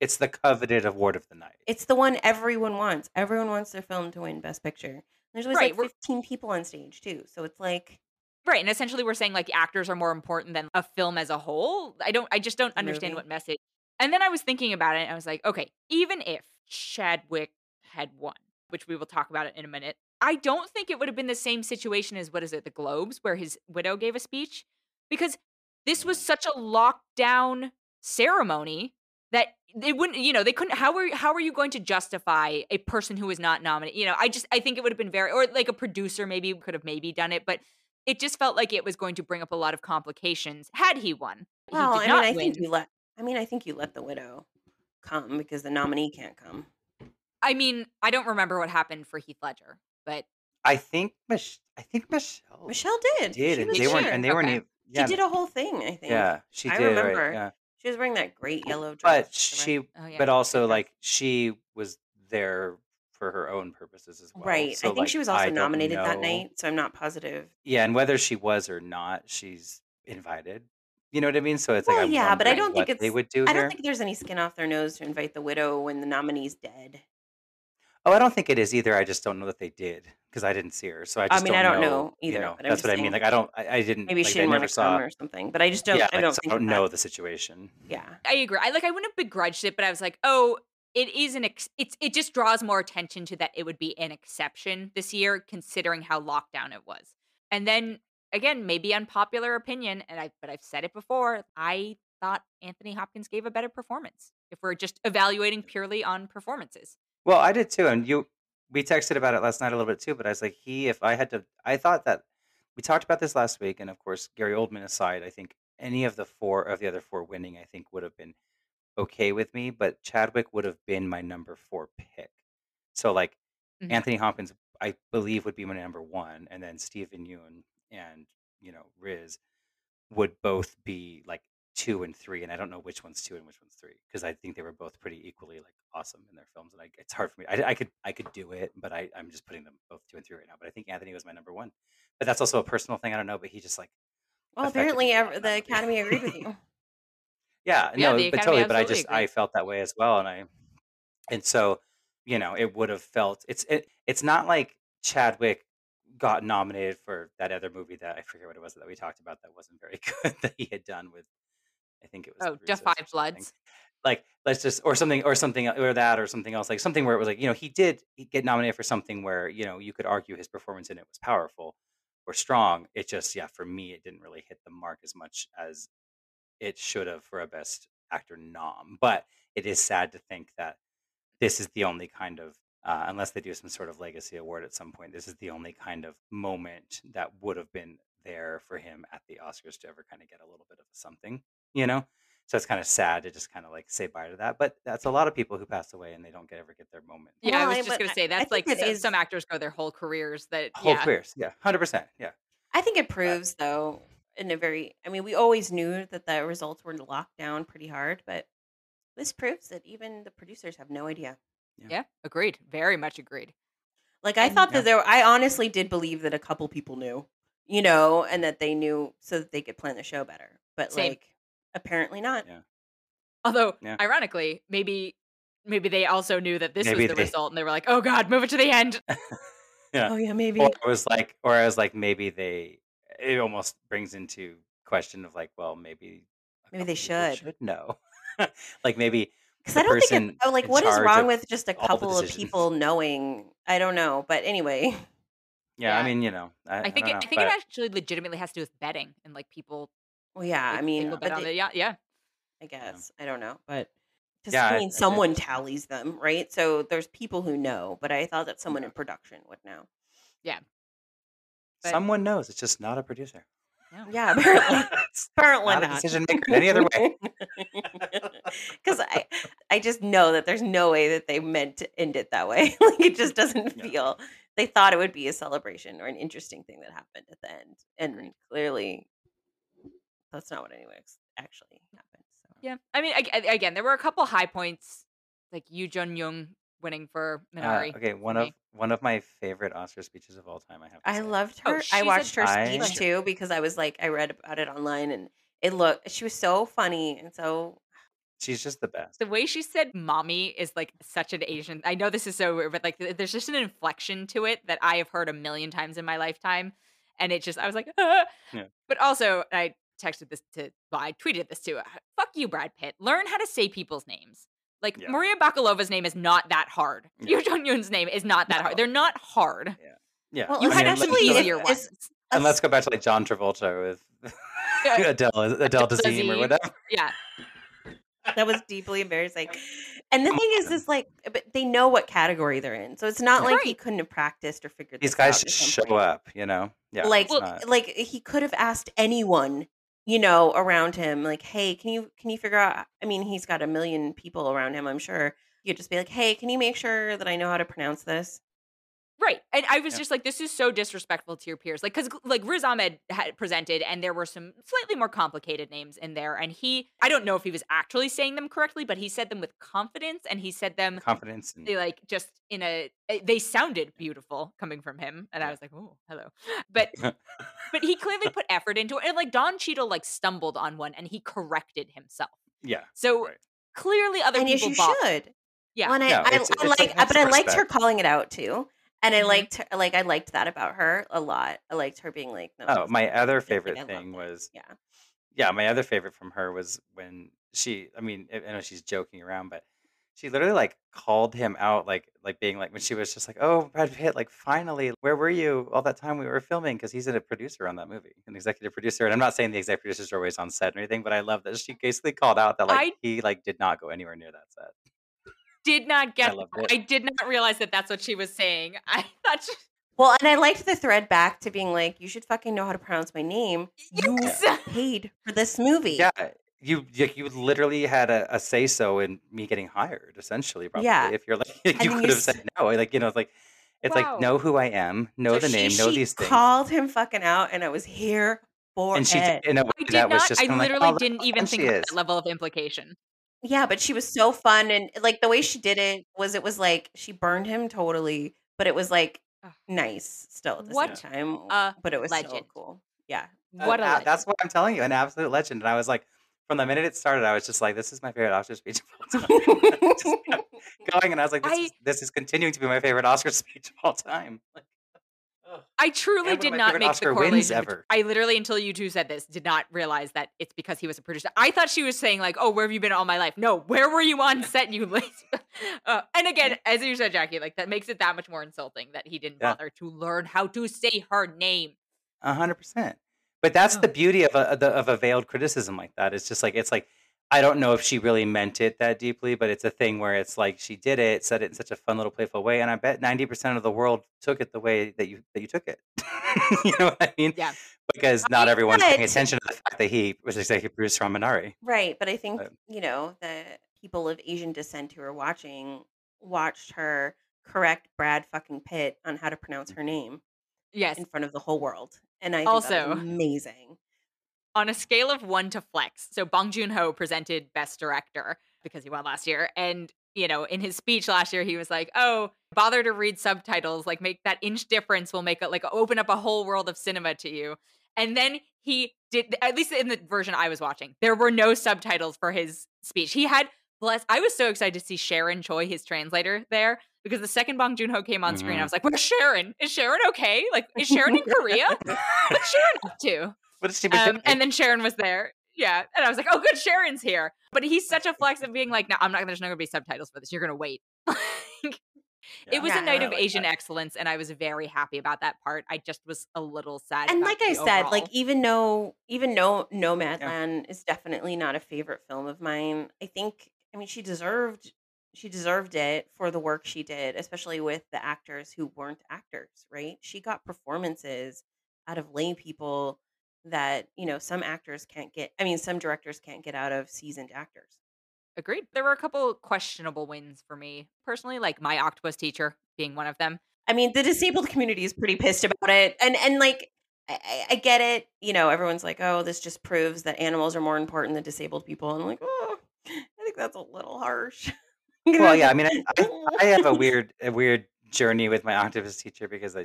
It's the coveted award of the night. It's the one everyone wants. Everyone wants their film to win Best Picture. There's always Right, like 15 people on stage too, so it's like Right, and essentially we're saying like actors are more important than a film as a whole. I don't I just don't understand movie. what message. And then I was thinking about it and I was like, okay, even if Chadwick had won, which we will talk about it in a minute, I don't think it would have been the same situation as what is it, the Globes, where his widow gave a speech. Because this was such a lockdown ceremony that they wouldn't, you know, they couldn't how are how are you going to justify a person who was not nominated? You know, I just I think it would have been very or like a producer maybe could have maybe done it, but it just felt like it was going to bring up a lot of complications had he won. well, he I did mean, I win. think you let I mean, I think you let the widow come because the nominee can't come. I mean, I don't remember what happened for Heath Ledger, but I think Mich- I think Michelle Michelle did. did, She and was they weren't, and they weren't even. Yeah, She did a whole thing, I think. yeah, she I did. right, yeah. She was wearing that great yellow dress. but she, oh yeah. but also like she was there for her own purposes as well. right. So, I think like, she was also don't nominated that night, so I'm not positive. Yeah, and whether she was or not, she's invited. You know what I mean? So it's like Well, I'm yeah, but I don't think what they would do I don't here. think there's any skin off their nose to invite the widow when the nominee's dead. Oh, I don't think it is either. I just don't know that they did because I didn't see her. So I I just mean, don't I don't know. know You either, know, but I'm that's just what I mean. saying Like I don't. I, I didn't. maybe Like she I didn't want never to come saw. or something. But I just don't. Yeah, I like don't so I think don't that know that's- the situation. Yeah. I agree. I like I wouldn't have begrudged it, but I was like, oh, it is an ex- it's it just draws more attention to that it would be an exception this year considering how lockdown it was. And then again, maybe unpopular opinion, and I but I've said it before, I thought Anthony Hopkins gave a better performance. If we're just evaluating purely on performances. Well, I did too, and you. We texted about it last night a little bit too, but I was like, he. If I had to, I thought that we talked about this last week, and of course, Gary Oldman aside, I think any of the four of the other four winning, I think would have been okay with me, but Chadwick would have been my number four pick. So like Mhm. Anthony Hopkins, I believe would be my number one, and then Steven Yeun and you know Riz would both be like two and three, and I don't know which one's two and which one's three because I think they were both pretty equally like awesome in their films, and I, it's hard for me. I, I could I could do it, but I I'm just putting them both two and three right now. But I think Anthony was my number one, but that's also a personal thing. I don't know, but he just like Well, apparently, me a lot ev- in the. Academy agreed with you. Yeah, Yeah, no, but totally. But I just I felt that way as well, and I and so you know it would have felt it's it, it's not like Chadwick got nominated for that other movie that I forget what it was that we talked about that wasn't very good that he had done with I think it was Oh, Defy. Bloods. Like let's just or something or something or that or something else like something where it was like you know he did get nominated for something where you know you could argue his performance in it was powerful or strong. It just yeah for me it didn't really hit the mark as much as it should have for a best actor nom. But it is sad to think that this is the only kind of uh, unless they do some sort of legacy award at some point, this is the only kind of moment that would have been there for him at the Oscars to ever kind of get a little bit of something, you know. So it's kind of sad to just kind of like say bye to that. But that's a lot of people who pass away and they don't get ever get their moment. Yeah, I was just gonna say that's like think so- is- some actors go their whole careers that Whole yeah. careers, yeah, hundred percent, yeah. I think it proves, though, in a very. I mean, we always knew that the results were locked down pretty hard, but this proves that even the producers have no idea. Yeah, agreed. Very much agreed. Like I And- thought Yeah. that there, I honestly did believe that a couple people knew, you know, and that they knew so that they could plan the show better. But Same. like, apparently not. Yeah. Although, Yeah. ironically, maybe maybe they also knew that this Maybe was the they- result, and they were like, "Oh God, move it to the end." yeah. Oh yeah, maybe. or it was like or I was like maybe they it almost brings into question of like well maybe Maybe they people should. know like maybe Because I don't think it, oh, like what is wrong with just a couple of people knowing? I don't know, but anyway, yeah, I mean you know I, I think it, know, I think but it actually legitimately has to do with betting and like people. Well, yeah. I mean, but they- it. Yeah, yeah. I guess I don't know, but because Yeah, I I- mean, I- someone it's- tallies them, right? So there's people who know, but I thought that someone in production would know. but- someone knows it's just not a producer No. Yeah, apparently, It's apparently not a not. decision maker in any other way Because I, I just know that there's no way that they meant to end it that way. like it just doesn't Yeah. feel. They thought it would be a celebration or an interesting thing that happened at the end, and clearly, that's not what anyways actually happened. So. Yeah, I mean, ag- again, there were a couple high points, like Yuh-Jung Youn winning for uh, Minari. okay one of one of my favorite Oscar speeches of all time I have to I say. loved Oh, her. she's I watched her I- speech too because I was like, I read about it online, and it looked. She was so funny and so. she's just the best the way she said "mommy" is like such an Asian. I know this is so weird, but like, there's just an inflection to it that I have heard a million times in my lifetime, and it just I was like, ah. Yeah. but also I texted this to, well, I tweeted this too. Fuck you, Brad Pitt. Learn how to say people's names. Like Yeah. Maria Bakalova's name is not that hard. Yeah. Yu Jun Yoon's name is not that No. hard. They're not hard. yeah Well, You I had mean, some let's- especially if- easier it's- ones. and let's go back to like John Travolta with Adele Adele Dazeem or Dazeem. whatever Yeah. that was deeply embarrassing. And the thing is, is like, but they know what category they're in, so it's not like he couldn't have practiced or figured these this guys out just show point. up you know yeah like, it's not- like he could have asked anyone, you know, around him, like, "Hey, can you can you figure out?" I mean, he's got a million people around him. I'm sure You could just be like, "Hey, can you make sure that I know how to pronounce this?" Right. And I was Yeah. just like, this is so disrespectful to your peers. Like, because like Riz Ahmed had presented, and there were some slightly more complicated names in there. And he, I don't know if he was actually saying them correctly, but he said them with confidence and he said them confidence and they like just in a, eh, they sounded beautiful coming from him. And I was like, oh, hello. But but he clearly put effort into it. And like Don Cheadle like stumbled on one and he corrected himself. Yeah. So right. clearly other and yes, people you bought. should. Yeah. Well, and I, No, I, it's- I it's like, like but I liked her calling it out too, and I Mhm. liked her. Like I liked that about her a lot. I liked her being like, no. Oh, my other favorite thing was yeah. yeah, my other favorite from her was when she I mean, I I know she's joking around, but she literally like called him out like like being like when she was just like, "Oh, Brad Pitt, like finally, where were you all that time we were filming?" Because he's a producer on that movie, an executive producer. And I'm not saying the executive producers are always on set or anything, but I love that she basically called out that like I- he like did not go anywhere near that set. Did not get. I loved. I did not realize that that's what she was saying. I thought. She, Well, and I liked the thread back to being like, you should fucking know how to pronounce my name. You paid for this movie. Yeah, you you, you literally had a, a say so in me getting hired, essentially. Probably, Yeah. if you're like you could have s- said no. Like you know, it's like it's Wow. like know who I am, know So the she- name, know she these things. called him fucking out, and I was here for and she it. did in a way I did that was not. just I kinda like, literally "Oh, didn't even think she about that level of implication. Yeah, but she was so fun and like the way she did it was it was like she burned him totally, but it was like Ugh. nice still at the What same time. a but it was so legend. cool. Yeah. What Uh, a uh, legend. that's what I'm telling you, an absolute legend. And I was like, from the minute it started, I was just like, this is my favorite Oscar speech of all time. Just kept going, and I was like, this, I- is, this is continuing to be my favorite Oscar speech of all time. Like, ugh. I truly And one of did not make Oscar the correlation. ever. I literally, until you two said this, did not realize that it's because he was a producer. I thought she was saying like, "Oh, where have you been all my life?" No, where were you on set, you uh, and again, as you said, Jacque, like that makes it that much more insulting that he didn't Yeah. bother to learn how to say her name. A hundred percent. But that's Ugh. the beauty of a the- of a veiled criticism like that. It's just like it's like I don't know if she really meant it that deeply, but it's a thing where it's like she did it, said it in such a fun little playful way, and I bet ninety percent of the world took it the way that you that you took it. you know what I mean? Yeah. Because not I- everyone's paying attention to the fact that he was executive producer on Minari. Right, but I think, But- you know, the people of Asian descent who are watching watched her correct Brad fucking Pitt on how to pronounce her mm-hmm. name Yes. in front of the whole world. And I think Also- was amazing. On a scale of one to flex. So Bong Joon Ho presented Best Director because he won last year, and you know, in his speech last year, he was like, "Oh, bother to read subtitles. Like, make that inch difference will make it like open up a whole world of cinema to you." And then he did, at least in the version I was watching, there were no subtitles for his speech. He had bless. I was so excited to see Sharon Choi, his translator, there because the second Bong Joon Ho came on screen, I Mhm. was like, "Where's Sharon? Is Sharon okay? Like, is Sharon in Korea? What's Sharon up to?" What is she been Um, and then Sharon was there. Yeah. And I was like, oh, good, Sharon's here. But he's such a flex of being like, no, I'm not, gonna there's not going to be subtitles for this. You're going to wait. Like, It was Yeah, a night of like Asian that. excellence, and I was very happy about that part. I just was a little sad. And like I the said, like even though even though Nomadland is definitely not a favorite film of mine, I think I mean she deserved she deserved it for the work she did, especially with the actors who weren't actors, right? She got performances out of lay people that, you know, some actors can't get I mean, some directors can't get out of seasoned actors. agreed. There were a couple questionable wins for me personally, like my octopus teacher being one of them. I mean, the disabled community is pretty pissed about it, and and like I, I- get it. You know, everyone's like, "Oh, this just proves that animals are more important than disabled people," and I'm like, "Oh, I think that's a little harsh." Well, yeah. I mean, I, I, I have a weird, a weird journey with my octopus teacher because I, I,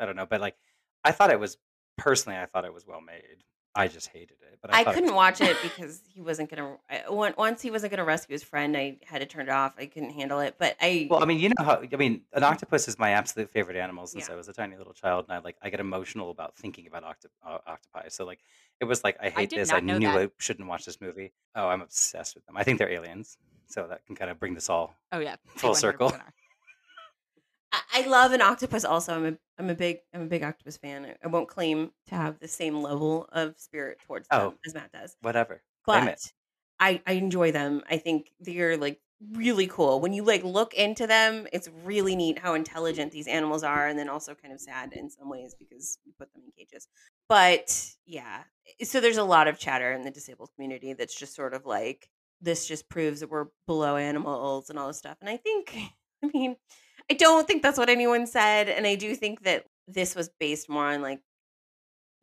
I don't know, but like, I thought it was personally, I thought it was well made. I just hated it. But I, I couldn't was watch it because he wasn't gonna. I- Once he wasn't gonna rescue his friend, I had to turn it off. I couldn't handle it. But I, Well, I mean, you know how I mean, an octopus is my absolute favorite animal since Yeah. I was a tiny little child, and I like I get emotional about thinking about octo- uh, octopi. So like, it was like I hate did this. I knew that. I shouldn't watch this movie. Oh, I'm obsessed with them. I think they're aliens, so that can kind of bring this all. Oh, yeah. Full 100% circle. I, love an octopus. Also, I'm a I'm a big I'm a big octopus fan. I, I won't claim to have the same level of spirit towards them Oh. as Matt does. Whatever. Claim it. but I I enjoy them. I think they're like really cool. When you like look into them, it's really neat how intelligent these animals are, and then also kind of sad in some ways because you put them in cages. But yeah, so there's a lot of chatter in the disabled community that's just sort of like this just proves that we're below animals and all this stuff. And I think, I mean, I don't think that's what anyone said, and I do think that this was based more on like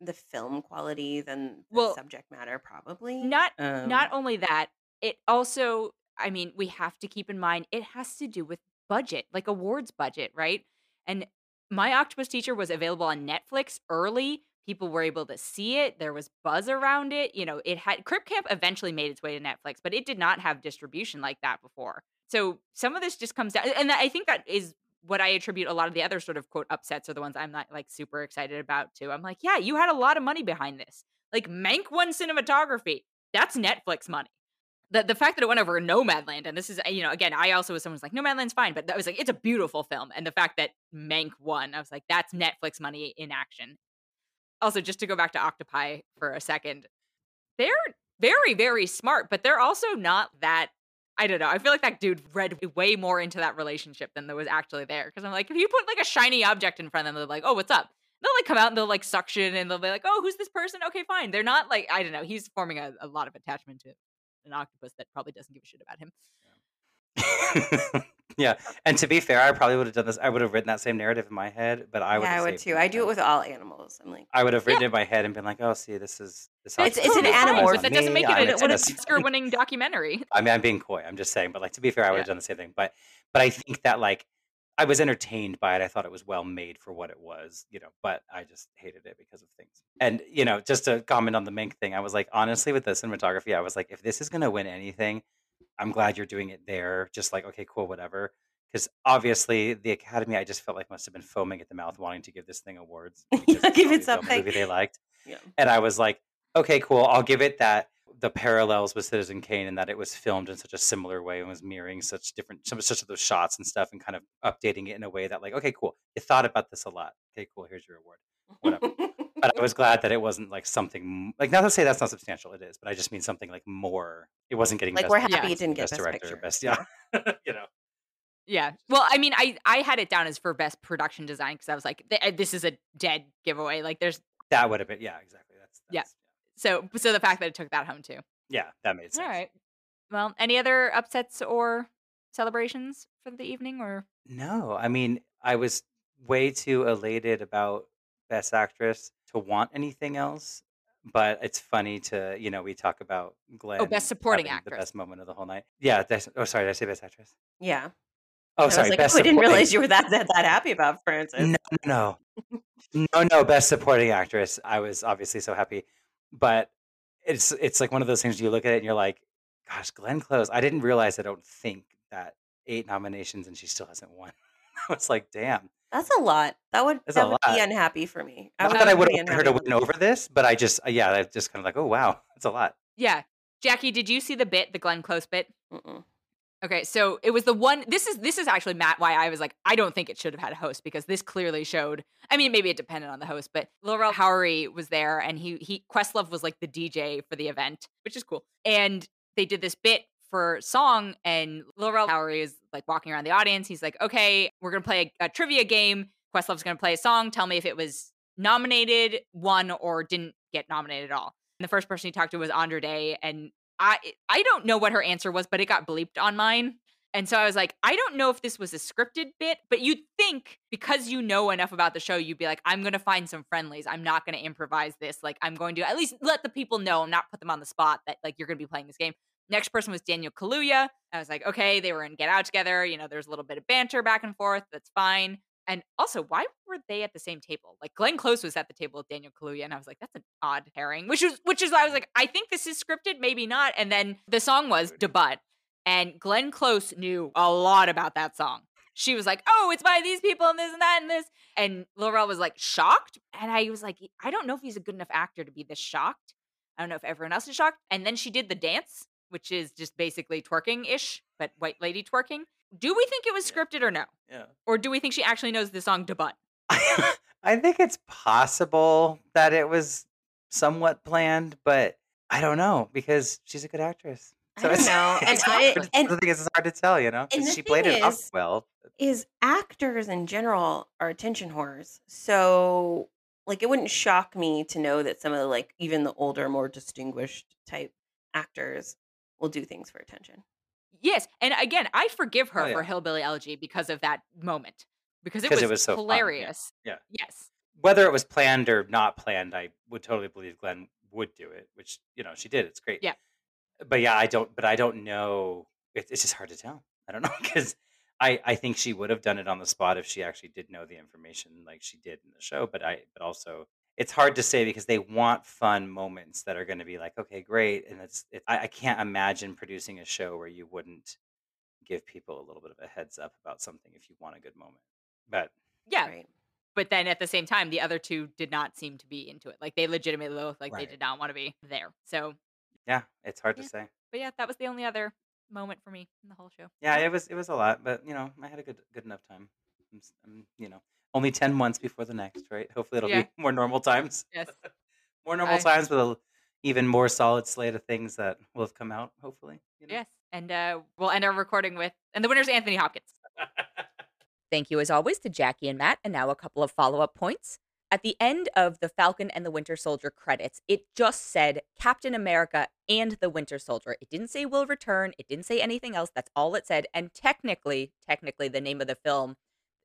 the film quality than the Well, subject matter, probably. Not Um, not only that, it also, I mean, we have to keep in mind it has to do with budget, like awards budget, right? And my octopus teacher was available on Netflix early people were able to see it. There was buzz around it. You know, it had Crip Camp eventually made its way to Netflix, but it did not have distribution like that before. So some of this just comes down, and I think that is what I attribute a lot of the other sort of quote upsets are the ones I'm not like super excited about too. I'm like, yeah, you had a lot of money behind this. Like Mank won cinematography. That's Netflix money. The the fact that it went over Nomadland, and this is you know, again, I also was someone who's like, Nomadland's fine, but that was like it's a beautiful film. And the fact that Mank won, I was like, that's Netflix money in action. Also, just to go back to Octopi for a second, they're very, very smart, but they're also not that I don't know. I feel like that dude read way more into that relationship than there was actually there. Because I'm like, if you put like a shiny object in front of them, they're like, oh, what's up? They'll like come out and they'll like suction and they'll be like, oh, who's this person? Okay, fine. They're not like, I don't know. He's forming a, a lot of attachment to an octopus that probably doesn't give a shit about him. yeah, and to be fair, I probably would have done this. I would have written that same narrative in my head, but I would. Yeah, I would too. I do it with all animals. I'm like, I would have written yeah. it in my head and been like, "Oh, see, this is this." It's, it's an animal, but that doesn't make it an Oscar-winning documentary. I mean, I'm being coy. I'm just saying, but like to be fair, I would have yeah. done the same thing. But but I think that like I was entertained by it. I thought it was well made for what it was, you know, but I just hated it because of things. And, you know, just to comment on the Mank thing, I was like, honestly, with the cinematography, I was like, if this is going to win anything, I'm glad you're doing it there. Just like, okay, cool, whatever. Because obviously, the Academy, I just felt like must have been foaming at the mouth, wanting to give this thing awards. give it something. Movie they liked. Yeah. And I was like, okay, cool. I'll give it that. The parallels with Citizen Kane and that it was filmed in such a similar way and was mirroring such different, some such of those shots and stuff, and kind of updating it in a way that, like, okay, cool. You thought about this a lot. Okay, cool. Here's your award. Whatever. but I was glad that it wasn't like something like not to say that's not substantial. It is, but I just mean something like more. It wasn't getting like we're happy yeah. it didn't get best, best director, picture. best yeah, you know. Yeah. Well, I mean, I I had it down as for best production design because I was like, uh, this is a dead giveaway. Like, there's that would have been yeah, exactly. That's, that's yeah. yeah. So so the fact that it took that home too. Yeah, that made sense. All right. Well, any other upsets or celebrations for the evening or no? I mean, I was way too elated about best actress to want anything else. But it's funny to you know we talk about oh, Glenn. Oh, best supporting having actress. The best moment of the whole night. Yeah. That's, oh, sorry. Did I say best actress? Yeah. Oh, I sorry. Like, best oh, I didn't realize you were that, that that happy about Frances. No, no, no, no. Best supporting actress. I was obviously so happy, but it's it's like one of those things you look at it and you're like, gosh, Glenn Close. I didn't realize. I don't think that eight nominations and she still hasn't won. I was like, damn. That's a lot. That would That's that a would be unhappy for me. Not would that I be would have wanted her to win over this, but I just, uh, yeah, I just kind of like, oh wow, that's a lot. Yeah. Jacque, did you see the bit, the Glenn Close bit? Mm-mm. Okay, so it was the one. This is this is actually Matt. Why I was like, I don't think it should have had a host because this clearly showed. I mean, maybe it depended on the host, but Lil Rel Howery was there, and he he Questlove was like the DJ for the event, which is cool. And they did this bit for song, and Lil Rel Howery is like walking around the audience. He's like, "Okay, we're gonna play a, a trivia game. Questlove's gonna play a song. Tell me if it was nominated, won, or didn't get nominated at all." And the first person he talked to was Andra Day, and I I don't know what her answer was, but it got bleeped on mine. And so I was like, I don't know if this was a scripted bit, but you'd think because you know enough about the show, you'd be like, I'm going to find some friendlies. I'm not going to improvise this. Like, I'm going to at least let the people know, not put them on the spot that, like, you're going to be playing this game. Next person was Daniel Kaluuya. I was like, okay, they were in Get Out together. You know, there's a little bit of banter back and forth. That's fine. And also, why were they at the same table? Like Glenn Close was at the table with Daniel Kaluuya, and I was like, that's an odd pairing. Which is which is why I was like, I think this is scripted, maybe not. And then the song was Da Butt, and Glenn Close knew a lot about that song. She was like, "Oh, it's by these people and this and that and this," and Lil Rel was like shocked, and I was like, I don't know if he's a good enough actor to be this shocked. I don't know if everyone else is shocked. And then she did the dance, which is just basically twerking ish, but white lady twerking. Do we think it was scripted or no? Yeah. Or do we think she actually knows the song Da Butt? I think it's possible that it was somewhat planned, but I don't know because she's a good actress. So I don't it's, know. And I- and- the thing is, it's hard to tell, you know. 'cause and the she played thing it off is- well. Is actors in general are attention whores. So like it wouldn't shock me to know that some of the like even the older, more distinguished type actors will do things for attention. Yes. And again, I forgive oh, her Oh, for. Hillbilly Elegy because of that moment. Because it was, it was so fun, yeah. hilarious. Yeah. Yes. Whether it was planned or not planned, I would totally believe Glenn would do it, which you know she did. It's great. Yeah. But yeah, I don't. But I don't know. It, it's just hard to tell. I don't know because I I think she would have done it on the spot if she actually did know the information like she did in the show. But I but also it's hard to say because they want fun moments that are going to be like, okay, great, and it's it, I, I can't imagine producing a show where you wouldn't give people a little bit of a heads up about something if you want a good moment. But Yeah. Right. But then at the same time, the other two did not seem to be into it. Like they legitimately looked like they did not want to be there. So, yeah, it's hard Yeah. to say. but yeah, that was the only other moment for me in the whole show. Yeah, it was it was a lot, but you know, I had a good good enough time. I'm, s- I'm, you know, only ten months before the next, right? Hopefully, it'll Yeah. be more normal times. Yes. more normal I- times with a even more solid slate of things that will have come out. Hopefully, you know? Yes. And uh, we'll end our recording with, and the winner's Anthony Hopkins. Thank you, as always, to Jacque and Matt. And now a couple of follow up points. At the end of the Falcon and the Winter Soldier credits, it just said Captain America and the Winter Soldier. It didn't say will return. It didn't say anything else. That's all it said. And technically, technically, the name of the film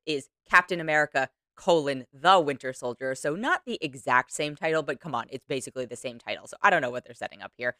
is Captain America colon the Winter Soldier. So not the exact same title, but come on, it's basically the same title. So I don't know what they're setting up here.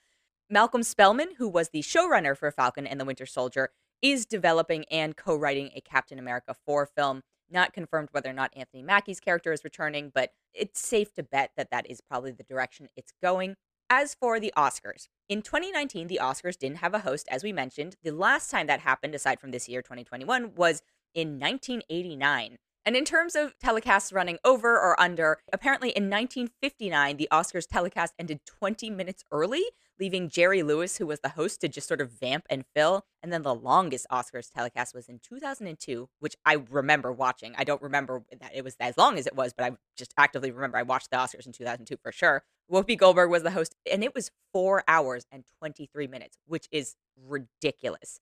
Malcolm Spellman, who was the showrunner for Falcon and the Winter Soldier, is developing and co-writing a Captain America 4 film. Not confirmed whether or not Anthony Mackie's character is returning, but it's safe to bet that that is probably the direction it's going. As for the Oscars, in 2019, the Oscars didn't have a host, as we mentioned. The last time that happened, aside from this year, 2021, was in 1989. And in terms of telecasts running over or under, apparently in 1959, the Oscars telecast ended 20 minutes early, leaving Jerry Lewis, who was the host, to just sort of vamp and fill. And then the longest Oscars telecast was in 2002, which I remember watching. I don't remember that it was as long as it was, but I just actively remember I watched the Oscars in 2002 for sure. Whoopi Goldberg was the host, and it was four hours and 23 minutes, which is ridiculous.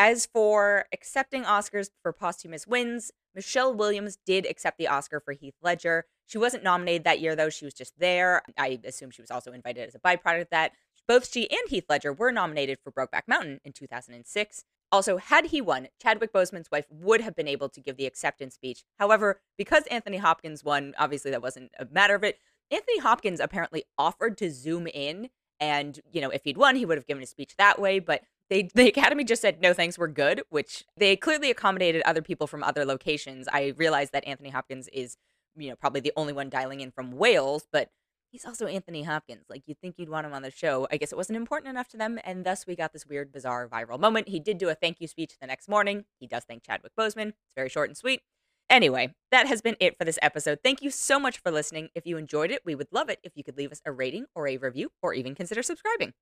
As for accepting Oscars for posthumous wins, Michelle Williams did accept the Oscar for Heath Ledger. She wasn't nominated that year, though. She was just there. I assume she was also invited as a byproduct of that. Both she and Heath Ledger were nominated for Brokeback Mountain in 2006. Also, had he won, Chadwick Boseman's wife would have been able to give the acceptance speech. However, because Anthony Hopkins won, obviously that wasn't a matter of it. Anthony Hopkins apparently offered to zoom in, and you know, if he'd won, he would have given a speech that way. But they the academy just said no thanks we're good which they clearly accommodated other people from other locations. I realize that anthony hopkins is you know probably the only one dialing in from wales but he's also anthony hopkins. Like you'd think you'd want him on the show. I guess it wasn't important enough to them and thus we got this weird bizarre viral moment. He did do a thank you speech the next morning. He does thank chadwick boseman. It's very short and sweet. Anyway, that has been it for this episode. Thank you so much for listening. If you enjoyed it, we would love it if you could leave us a rating or a review or even consider subscribing.